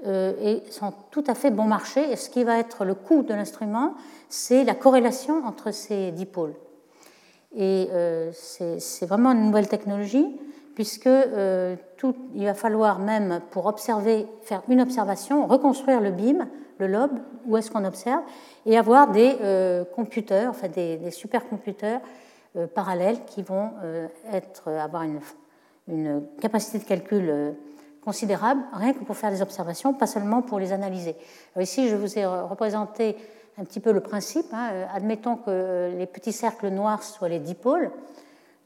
et sont tout à fait bon marché. Et ce qui va être le coût de l'instrument, c'est la corrélation entre ces dipôles. Et c'est vraiment une nouvelle technologie puisque euh, il va falloir même pour observer, faire une observation, reconstruire le BIM, le lobe, où est-ce qu'on observe, et avoir des euh, computers, enfin des, supercomputers euh, parallèles qui vont être, avoir une, une, capacité de calcul considérable, rien que pour faire des observations, pas seulement pour les analyser. ici, je vous ai représenté un petit peu le principe. Hein. Admettons que les petits cercles noirs soient les dipôles,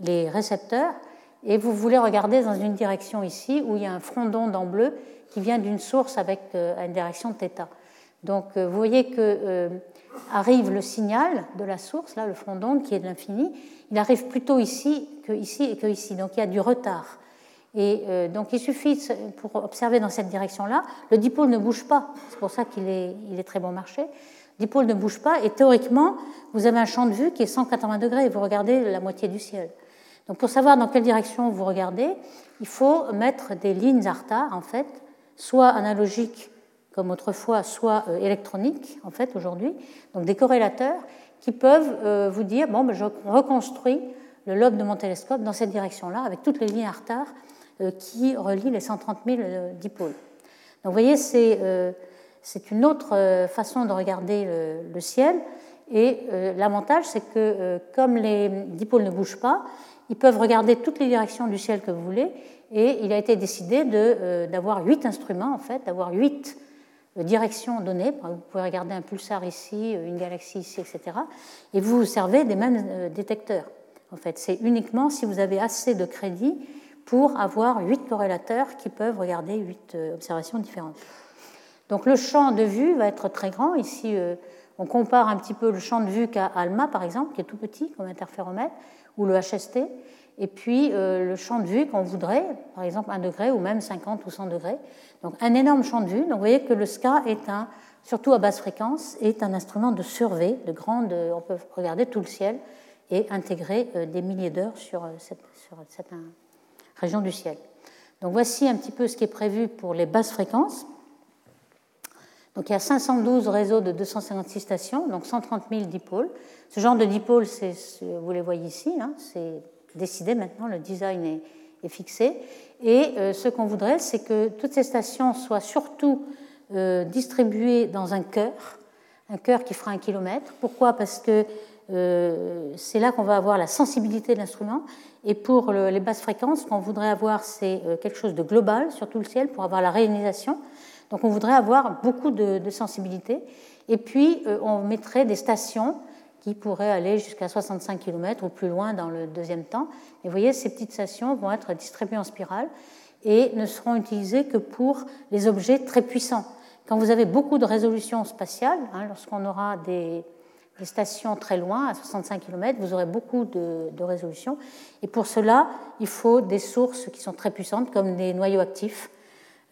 les récepteurs, et vous voulez regarder dans une direction ici où il y a un front d'onde en bleu qui vient d'une source avec euh, une direction θ. Donc euh, vous voyez que euh, arrive le signal de la source, là le front d'onde qui est de l'infini, il arrive plutôt ici que ici et que ici, donc il y a du retard. Et donc il suffit, pour observer dans cette direction-là, le dipôle ne bouge pas, c'est pour ça qu'il est, très bon marché. Le dipôle ne bouge pas et théoriquement, vous avez un champ de vue qui est 180 degrés et vous regardez la moitié du ciel. Donc pour savoir dans quelle direction vous regardez, il faut mettre des lignes retard, en fait, soit analogiques comme autrefois, soit euh, électroniques, en fait, aujourd'hui. Donc des corrélateurs qui peuvent euh, vous dire, bon, ben, je reconstruis le lobe de mon télescope dans cette direction-là, avec toutes les lignes retard euh, qui relient les 130 000 dipôles. Donc vous voyez, c'est une autre façon de regarder le, ciel. Et l'avantage, c'est que comme les dipôles ne bougent pas, ils peuvent regarder toutes les directions du ciel que vous voulez. Et il a été décidé d'avoir huit instruments, en fait, d'avoir huit directions données. Vous pouvez regarder un pulsar ici, une galaxie ici, etc. Et vous vous servez des mêmes détecteurs. En fait, c'est uniquement si vous avez assez de crédit pour avoir huit corrélateurs qui peuvent regarder huit euh, observations différentes. Donc le champ de vue va être très grand. Ici, euh, on compare un petit peu le champ de vue qu'a ALMA, par exemple, qui est tout petit comme interféromètre, ou le HST, et puis euh, le champ de vue qu'on voudrait, par exemple 1 degré ou même 50 ou 100 degrés. Donc un énorme champ de vue. Donc vous voyez que le SCA est un, surtout à basse fréquence, est un instrument de survey, de grande, on peut regarder tout le ciel et intégrer des milliers d'heures sur cette, sur cette région du ciel. Donc voici un petit peu ce qui est prévu pour les basses fréquences. Donc il y a 512 réseaux de 256 stations, donc 130 000 dipôles. Ce genre de dipôles, vous les voyez ici, hein, c'est décidé maintenant, le design est, fixé. Et euh, ce qu'on voudrait, c'est que toutes ces stations soient surtout euh, distribuées dans un cœur, un cœur qui fera un kilomètre. Pourquoi? Parce que euh, c'est là qu'on va avoir la sensibilité de l'instrument. Et pour les basses fréquences, ce qu'on voudrait avoir, c'est quelque chose de global sur tout le ciel pour avoir la réalisation. Donc on voudrait avoir beaucoup de, sensibilité. Et puis euh, on mettrait des stations qui pourraient aller jusqu'à 65 km ou plus loin dans le deuxième temps. Et vous voyez, ces petites stations vont être distribuées en spirale et ne seront utilisées que pour les objets très puissants. Quand vous avez beaucoup de résolution spatiale, hein, lorsqu'on aura des, stations très loin, à 65 km, vous aurez beaucoup de, résolution. Et pour cela, il faut des sources qui sont très puissantes, comme des noyaux actifs,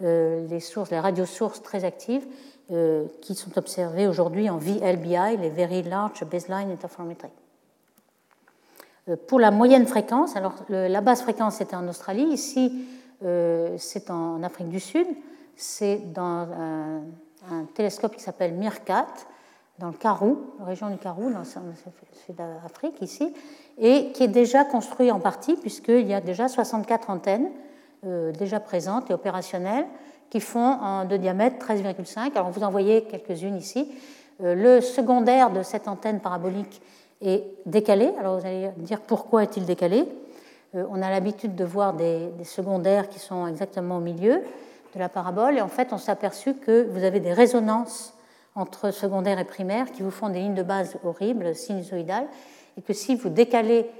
les sources, les radiosources très actives, euh, qui sont observées aujourd'hui en VLBI, les Very Large Baseline Interferometry. Euh, pour la moyenne fréquence, alors la basse fréquence était en Australie, ici c'est en Afrique du Sud, c'est dans un, télescope qui s'appelle MIRCAT, dans le Karoo, la région du Karoo, dans le sud d'Afrique ici, et qui est déjà construit en partie, puisqu'il y a déjà 64 antennes euh, déjà présentes et opérationnelles qui font de diamètre 13,5. Alors vous en voyez quelques-unes ici. Euh, le secondaire de cette antenne parabolique est décalé. Alors vous allez dire pourquoi est-il décalé? Euh, On a l'habitude de voir des, des, secondaires qui sont exactement au milieu de la parabole, et en fait on s'est aperçu que vous avez des résonances entre secondaire et primaire qui vous font des lignes de base horribles, sinusoïdales, et que si vous décalez,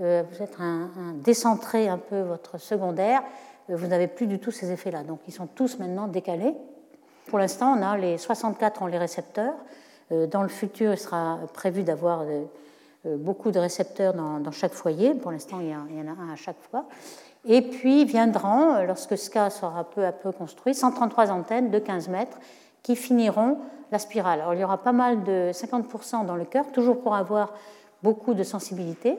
euh, êtes un, décentré un peu votre secondaire, euh, vous n'avez plus du tout ces effets-là. Donc ils sont tous maintenant décalés. Pour l'instant, on a les 64 ont les récepteurs. Euh, dans le futur, il sera prévu d'avoir beaucoup de récepteurs dans, chaque foyer. Pour l'instant, il, y en a un à chaque fois. Et puis viendront, lorsque SCA sera peu à peu construit, 133 antennes de 15 mètres qui finiront la spirale. Alors il y aura pas mal de 50% dans le cœur, toujours pour avoir beaucoup de sensibilité,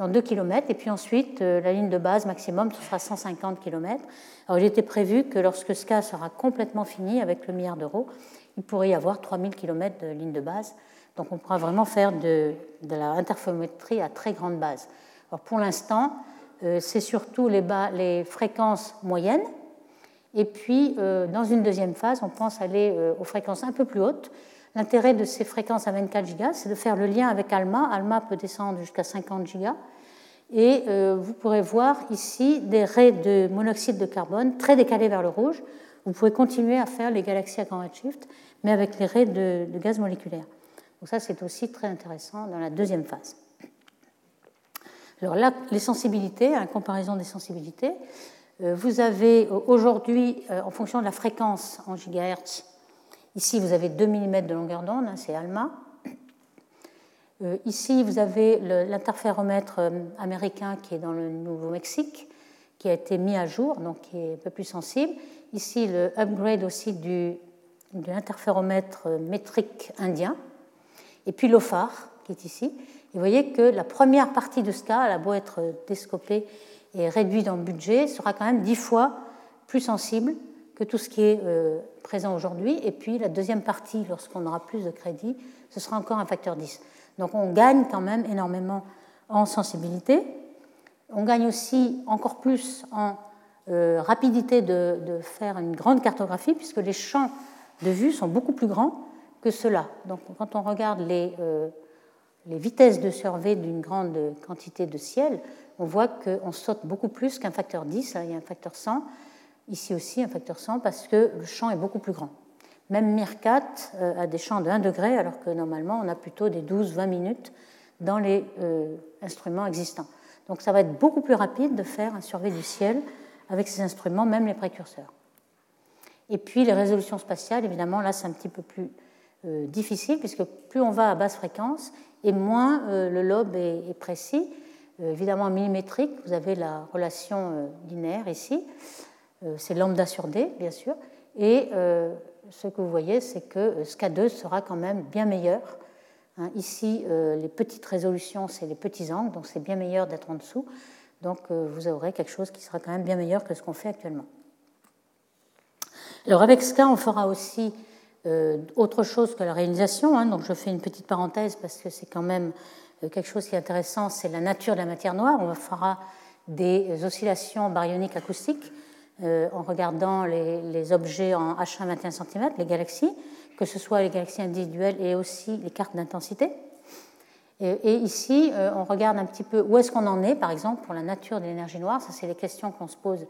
dans 2 km. Et puis ensuite, euh, la ligne de base maximum, ce sera 150 km. Alors il était prévu que lorsque SCA sera complètement fini avec le milliard d'euros, il pourrait y avoir 3000 km de ligne de base. Donc on pourra vraiment faire de, de la à très grande base. Alors pour l'instant, euh, c'est surtout les, fréquences moyennes et puis, euh, dans une deuxième phase, on pense aller aux fréquences un peu plus hautes. L'intérêt de ces fréquences à 24 gigas, c'est de faire le lien avec ALMA. ALMA peut descendre jusqu'à 50 gigas. Et euh, vous pourrez voir ici des raies de monoxyde de carbone très décalées vers le rouge. Vous pouvez continuer à faire les galaxies à grand redshift, mais avec les raies de, gaz moléculaire. Donc ça, c'est aussi très intéressant dans la deuxième phase. Alors là, les sensibilités, en comparaison des sensibilités, euh, vous avez euh, aujourd'hui, en fonction de la fréquence en gigahertz, ici vous avez 2 mm de longueur d'onde, hein, c'est ALMA. Ici vous avez l'interféromètre américain qui est dans le Nouveau-Mexique, qui a été mis à jour, donc qui est un peu plus sensible. Ici le upgrade aussi de l'interféromètre métrique indien. Et puis l'OFAR, qui est ici. Et vous voyez que la première partie de ce cas, elle a beau être déscopée et réduit dans le budget sera quand même dix fois plus sensible que tout ce qui est euh, présent aujourd'hui. Et puis la deuxième partie, lorsqu'on aura plus de crédit, ce sera encore un facteur 10. Donc on gagne quand même énormément en sensibilité. On gagne aussi encore plus en euh, rapidité de, de, faire une grande cartographie, puisque les champs de vue sont beaucoup plus grands, que cela. Donc quand on regarde les, les vitesses de survie d'une grande quantité de ciel, on voit qu'on saute beaucoup plus qu'un facteur 10, il y a un facteur 100, ici aussi un facteur 100 parce que le champ est beaucoup plus grand. Même MIR4 a des champs de 1 degré alors que normalement on a plutôt des 12-20 minutes dans les euh, instruments existants. Donc ça va être beaucoup plus rapide de faire un survey du ciel avec ces instruments, même les précurseurs. Et puis les résolutions spatiales, évidemment, là c'est un petit peu plus euh, difficile puisque plus on va à basse fréquence et moins euh, le lobe est, précis. évidemment millimétrique, vous avez la relation linéaire ici, c'est lambda sur d bien sûr, et ce que vous voyez c'est que SK2 sera quand même bien meilleur Hein, ici, euh, les petites résolutions, c'est les petits angles, donc c'est bien meilleur d'être en dessous. Donc euh, vous aurez quelque chose qui sera quand même bien meilleur que ce qu'on fait actuellement. Alors avec cas, on fera aussi euh, autre chose que la réalisation. Hein. donc je fais une petite parenthèse parce que c'est quand même quelque chose qui est intéressant, c'est la nature de la matière noire. On fera des oscillations baryoniques acoustiques en regardant les, objets en H1 21 cm, les galaxies que ce soit les galaxies individuelles et aussi les cartes d'intensité. Et, ici, euh, on regarde un petit peu où est-ce qu'on en est, par exemple, pour la nature de l'énergie noire. Ça, c'est les questions qu'on se pose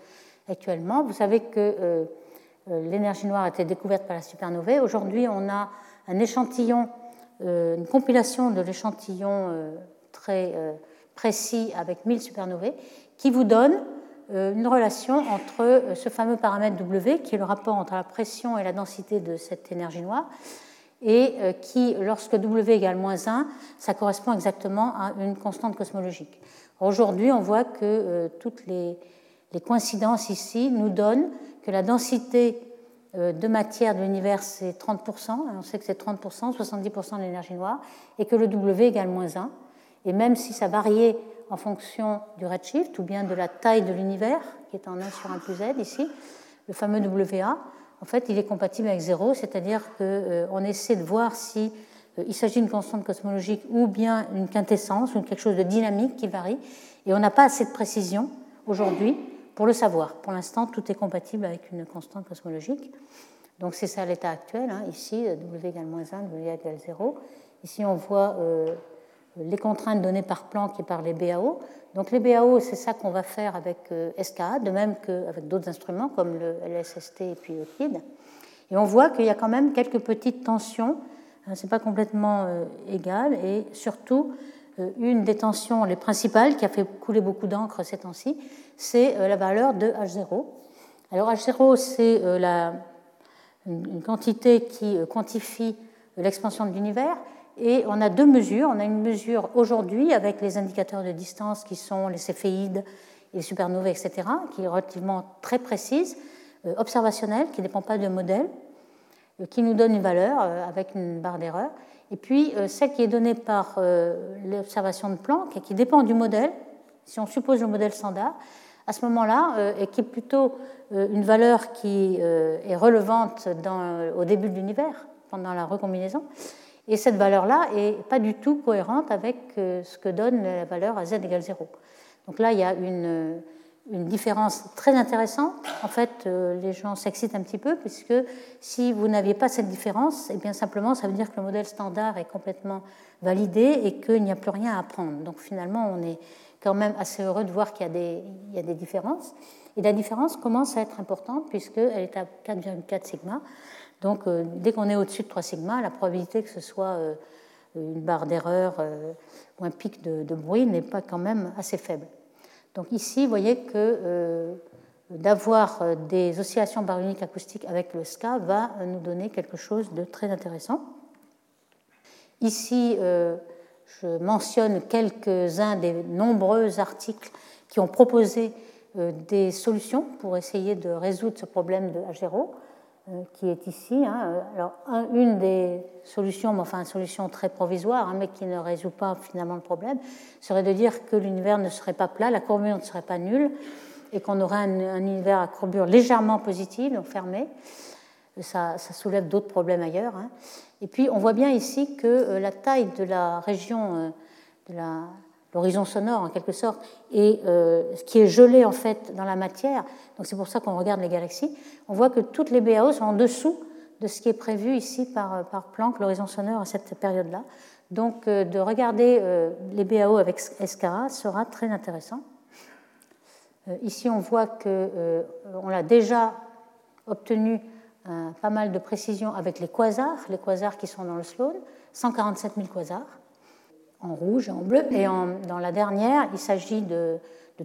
actuellement. Vous savez que euh, euh, l'énergie noire a été découverte par la supernovae. Aujourd'hui, on a un échantillon, une compilation de l'échantillon très précis avec 1000 supernovae qui vous donne euh, une relation entre euh, ce fameux paramètre W, qui est le rapport entre la pression et la densité de cette énergie noire, et euh, qui, lorsque W égale moins 1, ça correspond exactement à une constante cosmologique. Aujourd'hui, on voit que toutes les, coïncidences ici nous donnent que la densité de matière de l'univers, c'est 30%, on sait que c'est 30%, 70% de l'énergie noire, et que le W égale moins 1. Et même si ça variait en fonction du redshift ou bien de la taille de l'univers, qui est en 1 sur 1 plus z ici, le fameux WA, en fait, il est compatible avec 0, c'est-à-dire qu'on euh, essaie de voir si euh, s'agit d'une constante cosmologique ou bien une quintessence ou quelque chose de dynamique qui varie. Et on n'a pas assez de précision aujourd'hui pour le savoir. Pour l'instant, tout est compatible avec une constante cosmologique. Donc c'est ça l'état actuel. Hein. Ici, W égale moins 1, W égale 0. Ici, on voit euh, les contraintes données par Planck et par les BAO. Donc les BAO, c'est ça qu'on va faire avec euh, SKA, de même qu'avec d'autres instruments comme le LSST et puis Euclid. Et on voit qu'il y a quand même quelques petites tensions, hein, ce n'est pas complètement euh, égal, et surtout, euh, une des tensions les principales qui a fait couler beaucoup d'encre ces temps-ci, c'est la valeur de H0. Alors H0, c'est une quantité qui quantifie l'expansion de l'univers, et on a deux mesures. On a une mesure aujourd'hui avec les indicateurs de distance qui sont les céphéides, les supernovae, etc., qui est relativement très précise, euh, observationnelle, qui ne dépend pas de modèle, euh, qui nous donne une valeur euh, avec une barre d'erreur. Et puis celle qui est donnée par l'observation de Planck et qui dépend du modèle, si on suppose le modèle standard, à ce moment-là, et qui est plutôt une valeur qui est relevante au début de l'univers, pendant la recombinaison, et cette valeur-là n'est pas du tout cohérente avec euh, ce que donne la valeur à z égale 0. Donc là, il y a une, une différence très intéressante. En fait, euh, les gens s'excitent un petit peu, puisque si vous n'aviez pas cette différence, et eh bien simplement, ça veut dire que le modèle standard est complètement validé et qu'il n'y a plus rien à apprendre. Donc finalement, on est quand même assez heureux de voir qu'il y, y, a des différences. Et la différence commence à être importante, puisqu'elle est à 4,4 sigma. Donc, euh, dès qu'on est au-dessus de 3 sigma, la probabilité que ce soit euh, une barre d'erreur euh, ou un pic de, bruit n'est pas quand même assez faible. Donc ici, vous voyez que d'avoir des oscillations baryoniques acoustiques avec le SCA va nous donner quelque chose de très intéressant. Ici, je mentionne quelques-uns des nombreux articles qui ont proposé des solutions pour essayer de résoudre ce problème de H0. Euh, qui est ici. Hein. Alors, une des solutions, mais enfin une solution très provisoire, hein, mais qui ne résout pas finalement le problème, serait de dire que l'univers ne serait pas plat, la courbure ne serait pas nulle, et qu'on aurait un, univers à courbure légèrement positive, donc fermé. Ça, soulève d'autres problèmes ailleurs. Hein. Et puis, on voit bien ici que euh, la taille de la région euh, de la l'horizon sonore en quelque sorte, et euh, ce qui est gelé en fait dans la matière, donc c'est pour ça qu'on regarde les galaxies, on voit que toutes les BAO sont en dessous de ce qui est prévu ici par, par Planck, l'horizon sonore à cette période-là. Donc de regarder les BAO avec SKA sera très intéressant. Ici, on voit qu'on l'a déjà obtenu pas mal de précision avec les quasars, les quasars qui sont dans le Sloan, 147 000 quasars en rouge et en bleu. Et dans la dernière, il s'agit de,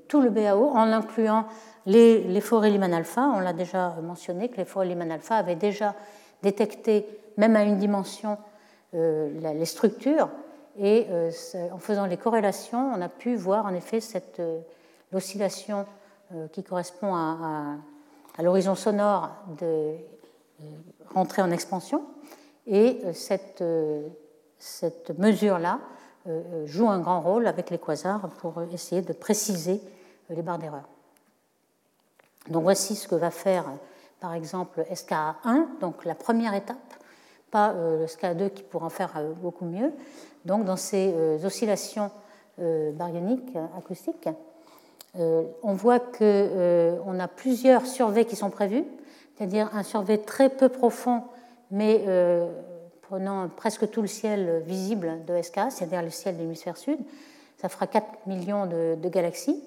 tout le BAO en incluant les, les forêts Lyman alpha. On l'a déjà mentionné que les forêts Lyman alpha avaient déjà détecté, même à une dimension, euh, les structures. Et euh, en faisant les corrélations, on a pu voir en effet cette euh, l'oscillation qui correspond à, l'horizon sonore de rentrer en expansion. Et cette, cette mesure-là joue un grand rôle avec les quasars pour essayer de préciser les barres d'erreur. Donc voici ce que va faire par exemple SKA1, donc la première étape, pas euh, le SKA2 qui pourra en faire beaucoup mieux. Donc dans ces oscillations baryoniques acoustiques, on voit qu'on a plusieurs surveys qui sont prévus, c'est-à-dire un survey très peu profond, mais prenant presque tout le ciel visible de SK, c'est-à-dire le ciel de l'hémisphère sud, ça fera 4 millions de, galaxies.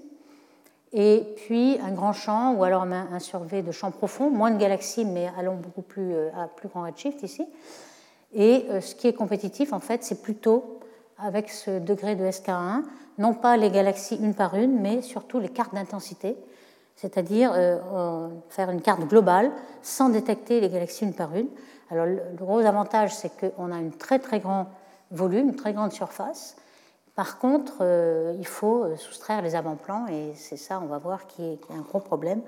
Et puis un grand champ, ou alors un, survey de champs profonds, moins de galaxies, mais allons beaucoup plus euh, à plus grand redshift ici. Et euh, ce qui est compétitif, en fait, c'est plutôt avec ce degré de SK1, non pas les galaxies une par une, mais surtout les cartes d'intensité, c'est-à-dire euh, faire une carte globale sans détecter les galaxies une par une. Alors, le gros avantage, c'est qu'on a un très très grand volume, une très grande surface. Par contre, euh, il faut euh, soustraire les avant-plans et c'est ça, on va voir, qui est, un gros problème.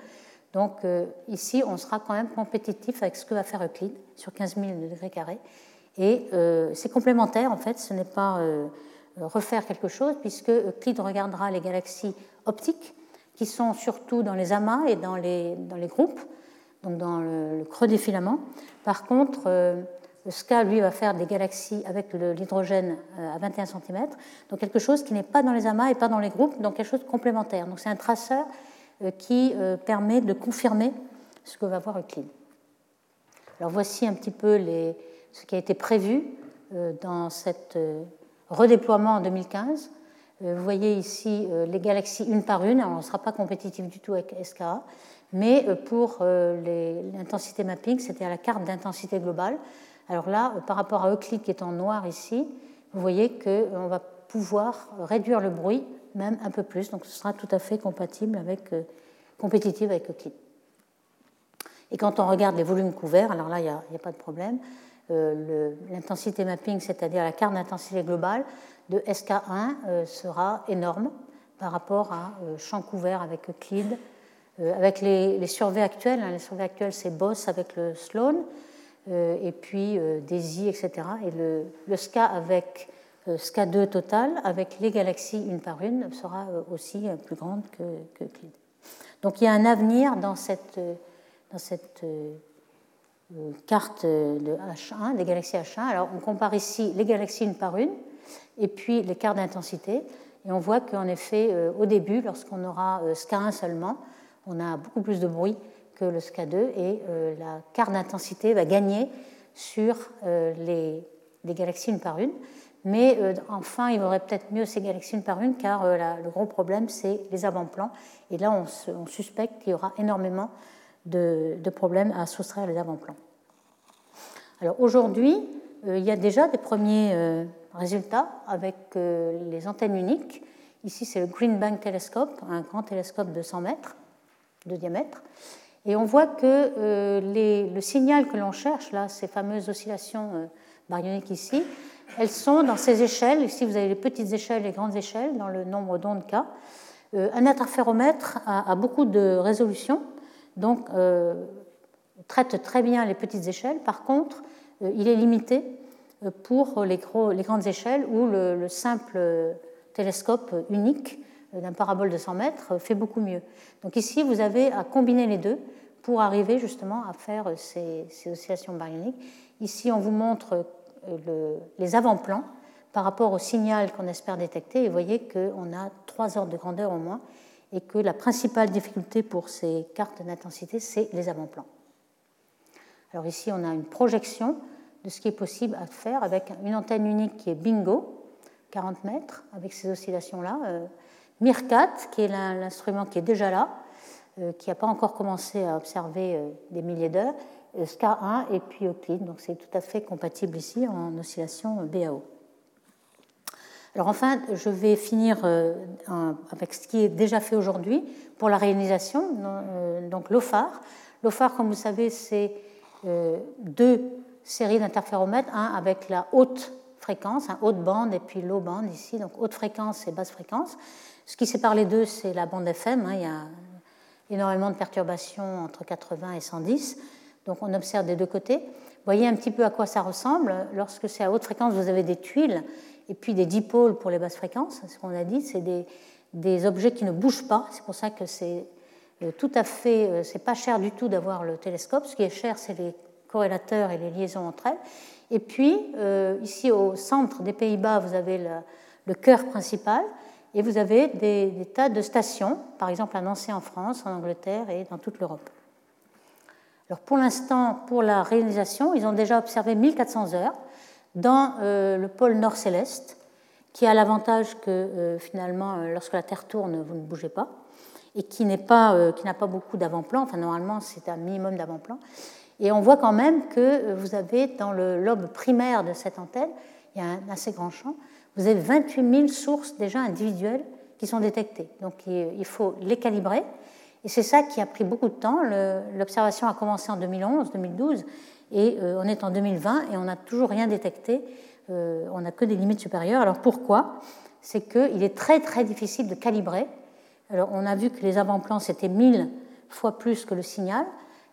Donc ici, on sera quand même compétitif avec ce que va faire Euclide sur 15 000 degrés carrés. Et c'est complémentaire, en fait, ce n'est pas refaire quelque chose, puisque Euclide regardera les galaxies optiques, qui sont surtout dans les amas et dans les, dans les groupes, donc dans le, creux des filaments. Par contre, euh, le SCA, lui, va faire des galaxies avec l'hydrogène euh, à 21 cm, donc quelque chose qui n'est pas dans les amas et pas dans les groupes, donc quelque chose de complémentaire. Donc c'est un traceur euh, qui permet de confirmer ce que va voir Euclide. Alors voici un petit peu les, ce qui a été prévu dans cet redéploiement en 2015. Vous voyez ici les galaxies une par une, on ne sera pas compétitif du tout avec SKA, mais euh, pour euh, l'intensité mapping, c'était à la carte d'intensité globale. Alors là, euh, par rapport à Euclide qui est en noir ici, vous voyez qu'on va pouvoir réduire le bruit même un peu plus, donc ce sera tout à fait compatible avec, compétitif avec Euclide. Et quand on regarde les volumes couverts, alors là, il n'y a, pas de problème, l'intensité mapping, c'est-à-dire la carte d'intensité globale de SK1, sera énorme par rapport à champ couvert avec Euclide euh, avec les, les, surveys actuels, hein, les surveys actuels c'est BOSS avec le Sloan, euh, et puis euh, DAISY, etc. Et le, le SCA avec SCA2 total, avec les galaxies une par une, sera aussi plus grande que, que Donc il y a un avenir dans cette, dans cette carte de H1, des galaxies H1. Alors on compare ici les galaxies une par une, et puis les cartes d'intensité. Et on voit qu'en effet, au début, lorsqu'on aura SCA1 seulement, on a beaucoup plus de bruit que le SK2 et euh, la carte d'intensité va gagner sur euh, les, galaxies une par une. Mais euh, enfin, il vaudrait peut-être mieux ces galaxies une par une car le gros problème, c'est les avant-plans. Et là, on, suspecte qu'il y aura énormément de, problèmes à soustraire les avant-plans. Alors aujourd'hui, il y a déjà des premiers résultats avec les antennes uniques. Ici, c'est le Green Bank Telescope, un grand télescope de 100 mètres de diamètre. Et on voit que euh, le signal que l'on cherche, là, ces fameuses oscillations euh, baryoniques ici, elles sont dans ces échelles. Ici, vous avez les petites échelles et les grandes échelles dans le nombre d'ondes K. Euh, un interféromètre a, beaucoup de résolution, donc traite très bien les petites échelles. Par contre, il est limité pour les, grandes échelles où le simple télescope unique d'un parabole de 100 mètres fait beaucoup mieux. Donc ici, vous avez à combiner les deux pour arriver justement à faire ces, oscillations baryoniques. Ici, on vous montre euh, les avant-plans par rapport au signal qu'on espère détecter. Et vous voyez qu'on a trois ordres de grandeur au moins et que la principale difficulté pour ces cartes d'intensité, c'est les avant-plans. Alors ici, on a une projection de ce qui est possible à faire avec une antenne unique qui est Bingo, 40 mètres, avec ces oscillations-là. Euh, Mircat, qui est l'instrument qui est déjà là, euh, qui n'a pas encore commencé à observer euh, des milliers d'heures, SCA1 et puis Euclid. Donc c'est tout à fait compatible ici en oscillation BAO. Alors enfin, je vais finir avec ce qui est déjà fait aujourd'hui pour la réalisation, donc l'OFAR. L'OFAR, comme vous savez, c'est deux séries d'interféromètres, un avec la haute fréquence, un haute bande et puis low bande ici, donc haute fréquence et basse fréquence. Ce qui sépare les deux, c'est la bande FM. Hein, il y a énormément de perturbations entre 80 et 110, donc on observe des deux côtés. Voyez un petit peu à quoi ça ressemble. Lorsque c'est à haute fréquence, vous avez des tuiles et puis des dipôles pour les basses fréquences. Ce qu'on a dit, c'est des, des, objets qui ne bougent pas. C'est pour ça que c'est euh, tout à fait, euh, c'est pas cher du tout d'avoir le télescope. Ce qui est cher, c'est les corrélateurs et les liaisons entre elles. Et puis, euh, ici au centre des Pays-Bas, vous avez le, cœur principal et vous avez des, tas de stations, par exemple à Nancy en France, en Angleterre et dans toute l'Europe. Alors pour l'instant, pour la réalisation, ils ont déjà observé 1400 heures dans euh, le pôle nord céleste, qui a l'avantage que euh, finalement, lorsque la Terre tourne, vous ne bougez pas, et qui n'a pas, pas, beaucoup d'avant-plan, enfin normalement c'est un minimum d'avant-plan, et on voit quand même que euh, vous avez dans le lobe primaire de cette antenne, il y a un assez grand champ, vous avez 28 000 sources déjà individuelles qui sont détectées. Donc il faut les calibrer. Et c'est ça qui a pris beaucoup de temps. L'observation a commencé en 2011, 2012, et euh, on est en 2020 et on n'a toujours rien détecté. Euh, on n'a que des limites supérieures. Alors pourquoi? C'est qu'il est très très difficile de calibrer. Alors on a vu que les avant-plans c'était 1000 fois plus que le signal.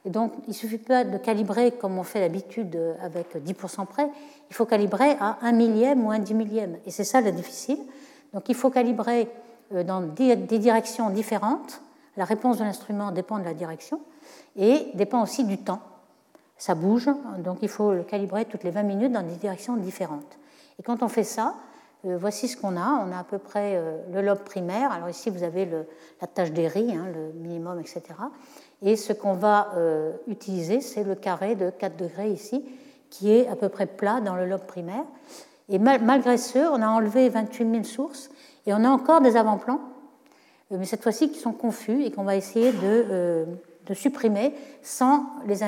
Donc, il ne suffit pas de calibrer comme on fait d'habitude avec 10% près, il faut calibrer à un millième ou un dix millième. Et c'est ça le difficile. Donc, il faut calibrer euh, dans des directions différentes. La réponse de l'instrument dépend de la direction et dépend aussi du temps. Ça bouge, donc il faut le calibrer toutes les 20 minutes dans des directions différentes. Et quand on fait ça, euh, voici ce qu'on a. On a à peu près euh, le lobe primaire. Alors ici, vous avez la tâche des riz, hein, le minimum, etc. Et ce qu'on va euh, utiliser, c'est le carré de 4 degrés ici, qui est à peu près plat dans le lobe primaire. Et malgré ce, on a enlevé 28 000 sources et on a encore des avant-plans, euh, mais cette fois-ci qui sont confus et qu'on va essayer de, euh, supprimer sans les,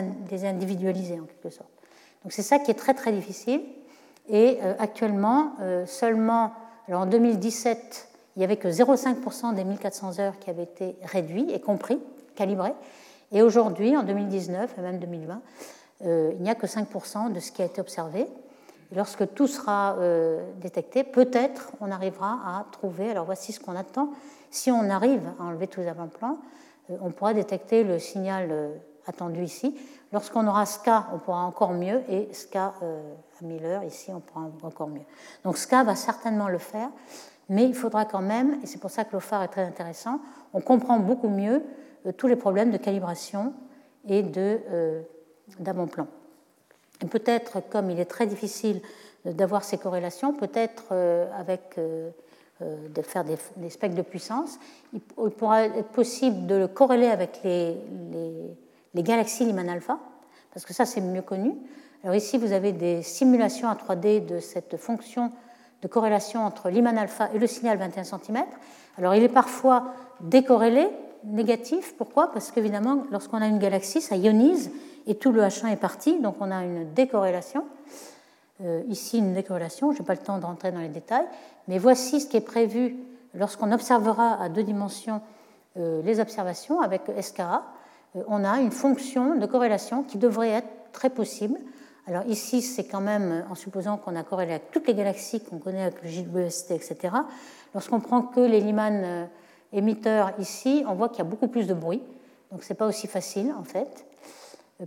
individualiser en quelque sorte. Donc c'est ça qui est très très difficile. Et actuellement, seulement, alors en 2017, il n'y avait que 0,5% des 1400 heures qui avaient été réduits et compris calibré. Et aujourd'hui, en 2019 et même 2020, euh, il n'y a que 5% de ce qui a été observé. Lorsque tout sera euh, détecté, peut-être on arrivera à trouver, alors voici ce qu'on attend, si on arrive à enlever tous les avant-plans, euh, on pourra détecter le signal attendu ici. Lorsqu'on aura SCA, on pourra encore mieux, et SCA à 1000 heures, ici, on pourra encore mieux. Donc SCA va certainement le faire, mais il faudra quand même, et c'est pour ça que l'OFAR est très intéressant, on comprend beaucoup mieux tous les problèmes de calibration et euh, d'avant-plan. Peut-être, comme il est très difficile d'avoir ces corrélations, peut-être euh, avec de faire des, des, spectres de puissance, il, pourra être possible de le corréler avec les, les, galaxies Lyman alpha, parce que ça c'est mieux connu. Alors ici vous avez des simulations à 3D de cette fonction de corrélation entre Lyman alpha et le signal 21 cm. Alors il est parfois décorrélé, négatif. Pourquoi? Parce qu'évidemment, lorsqu'on a une galaxie, ça ionise et tout le H1 est parti, donc on a une décorrélation. Euh, ici, une décorrélation, je n'ai pas le temps de rentrer dans les détails, mais voici ce qui est prévu lorsqu'on observera à deux dimensions euh, les observations avec SKA. Euh, on a une fonction de corrélation qui devrait être très possible. Alors ici, c'est quand même en supposant qu'on a corrélé avec toutes les galaxies qu'on connaît avec le JWST, etc. Lorsqu'on prend que les Lyman émetteur ici, on voit qu'il y a beaucoup plus de bruit, donc ce n'est pas aussi facile en fait.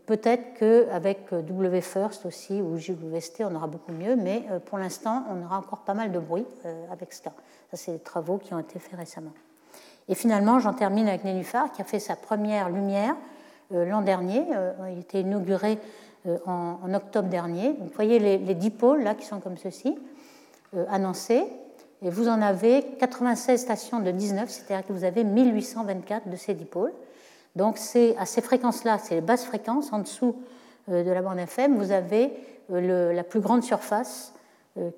Peut-être qu'avec WFirst aussi ou JWST, on aura beaucoup mieux, mais euh, pour l'instant, on aura encore pas mal de bruit euh, avec SCA. Ça, c'est des travaux qui ont été faits récemment. Et finalement, j'en termine avec Nénuphar, qui a fait sa première lumière euh, l'an dernier. Il a été inauguré en, octobre dernier. vous voyez les, les dipôles, là, qui sont comme ceci, annoncés et vous en avez 96 stations de 19, c'est-à-dire que vous avez 1824 de ces dipôles. Donc c'est à ces fréquences-là, c'est les basses fréquences, en dessous de la bande FM, vous avez la plus grande surface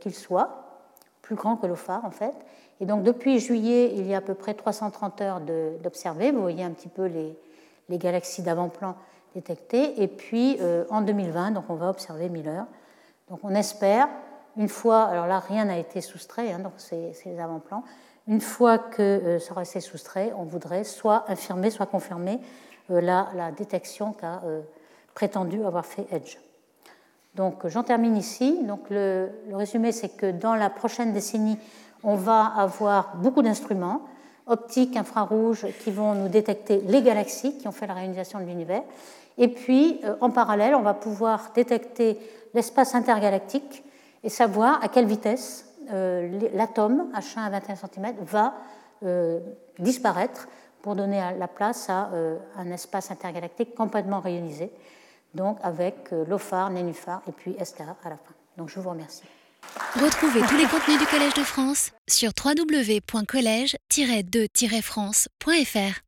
qu'il soit, plus grand que l'OFAR en fait. Et donc depuis juillet, il y a à peu près 330 heures d'observer. Vous voyez un petit peu les, les galaxies d'avant-plan détectées. Et puis en 2020, donc on va observer 1000 heures. Donc on espère, une fois, alors là rien n'a été soustrait, hein, donc c'est les avant-plans, une fois que euh, ça aura été soustrait, on voudrait soit infirmer, soit confirmer euh, la, détection qu'a euh, prétendu avoir fait Edge. Donc j'en termine ici. Donc le, résumé, c'est que dans la prochaine décennie, on va avoir beaucoup d'instruments optiques, infrarouges, qui vont nous détecter les galaxies qui ont fait la réalisation de l'univers. Et puis, en parallèle, on va pouvoir détecter l'espace intergalactique et savoir à quelle vitesse euh, l'atome H1 à 21 cm va euh, disparaître pour donner la place à euh, un espace intergalactique complètement rayonisé, donc avec l'OFAR, Nénuphar et puis SKA à la fin. Donc je vous remercie. Retrouvez tous les contenus du Collège de France sur www.colège-2-france.fr.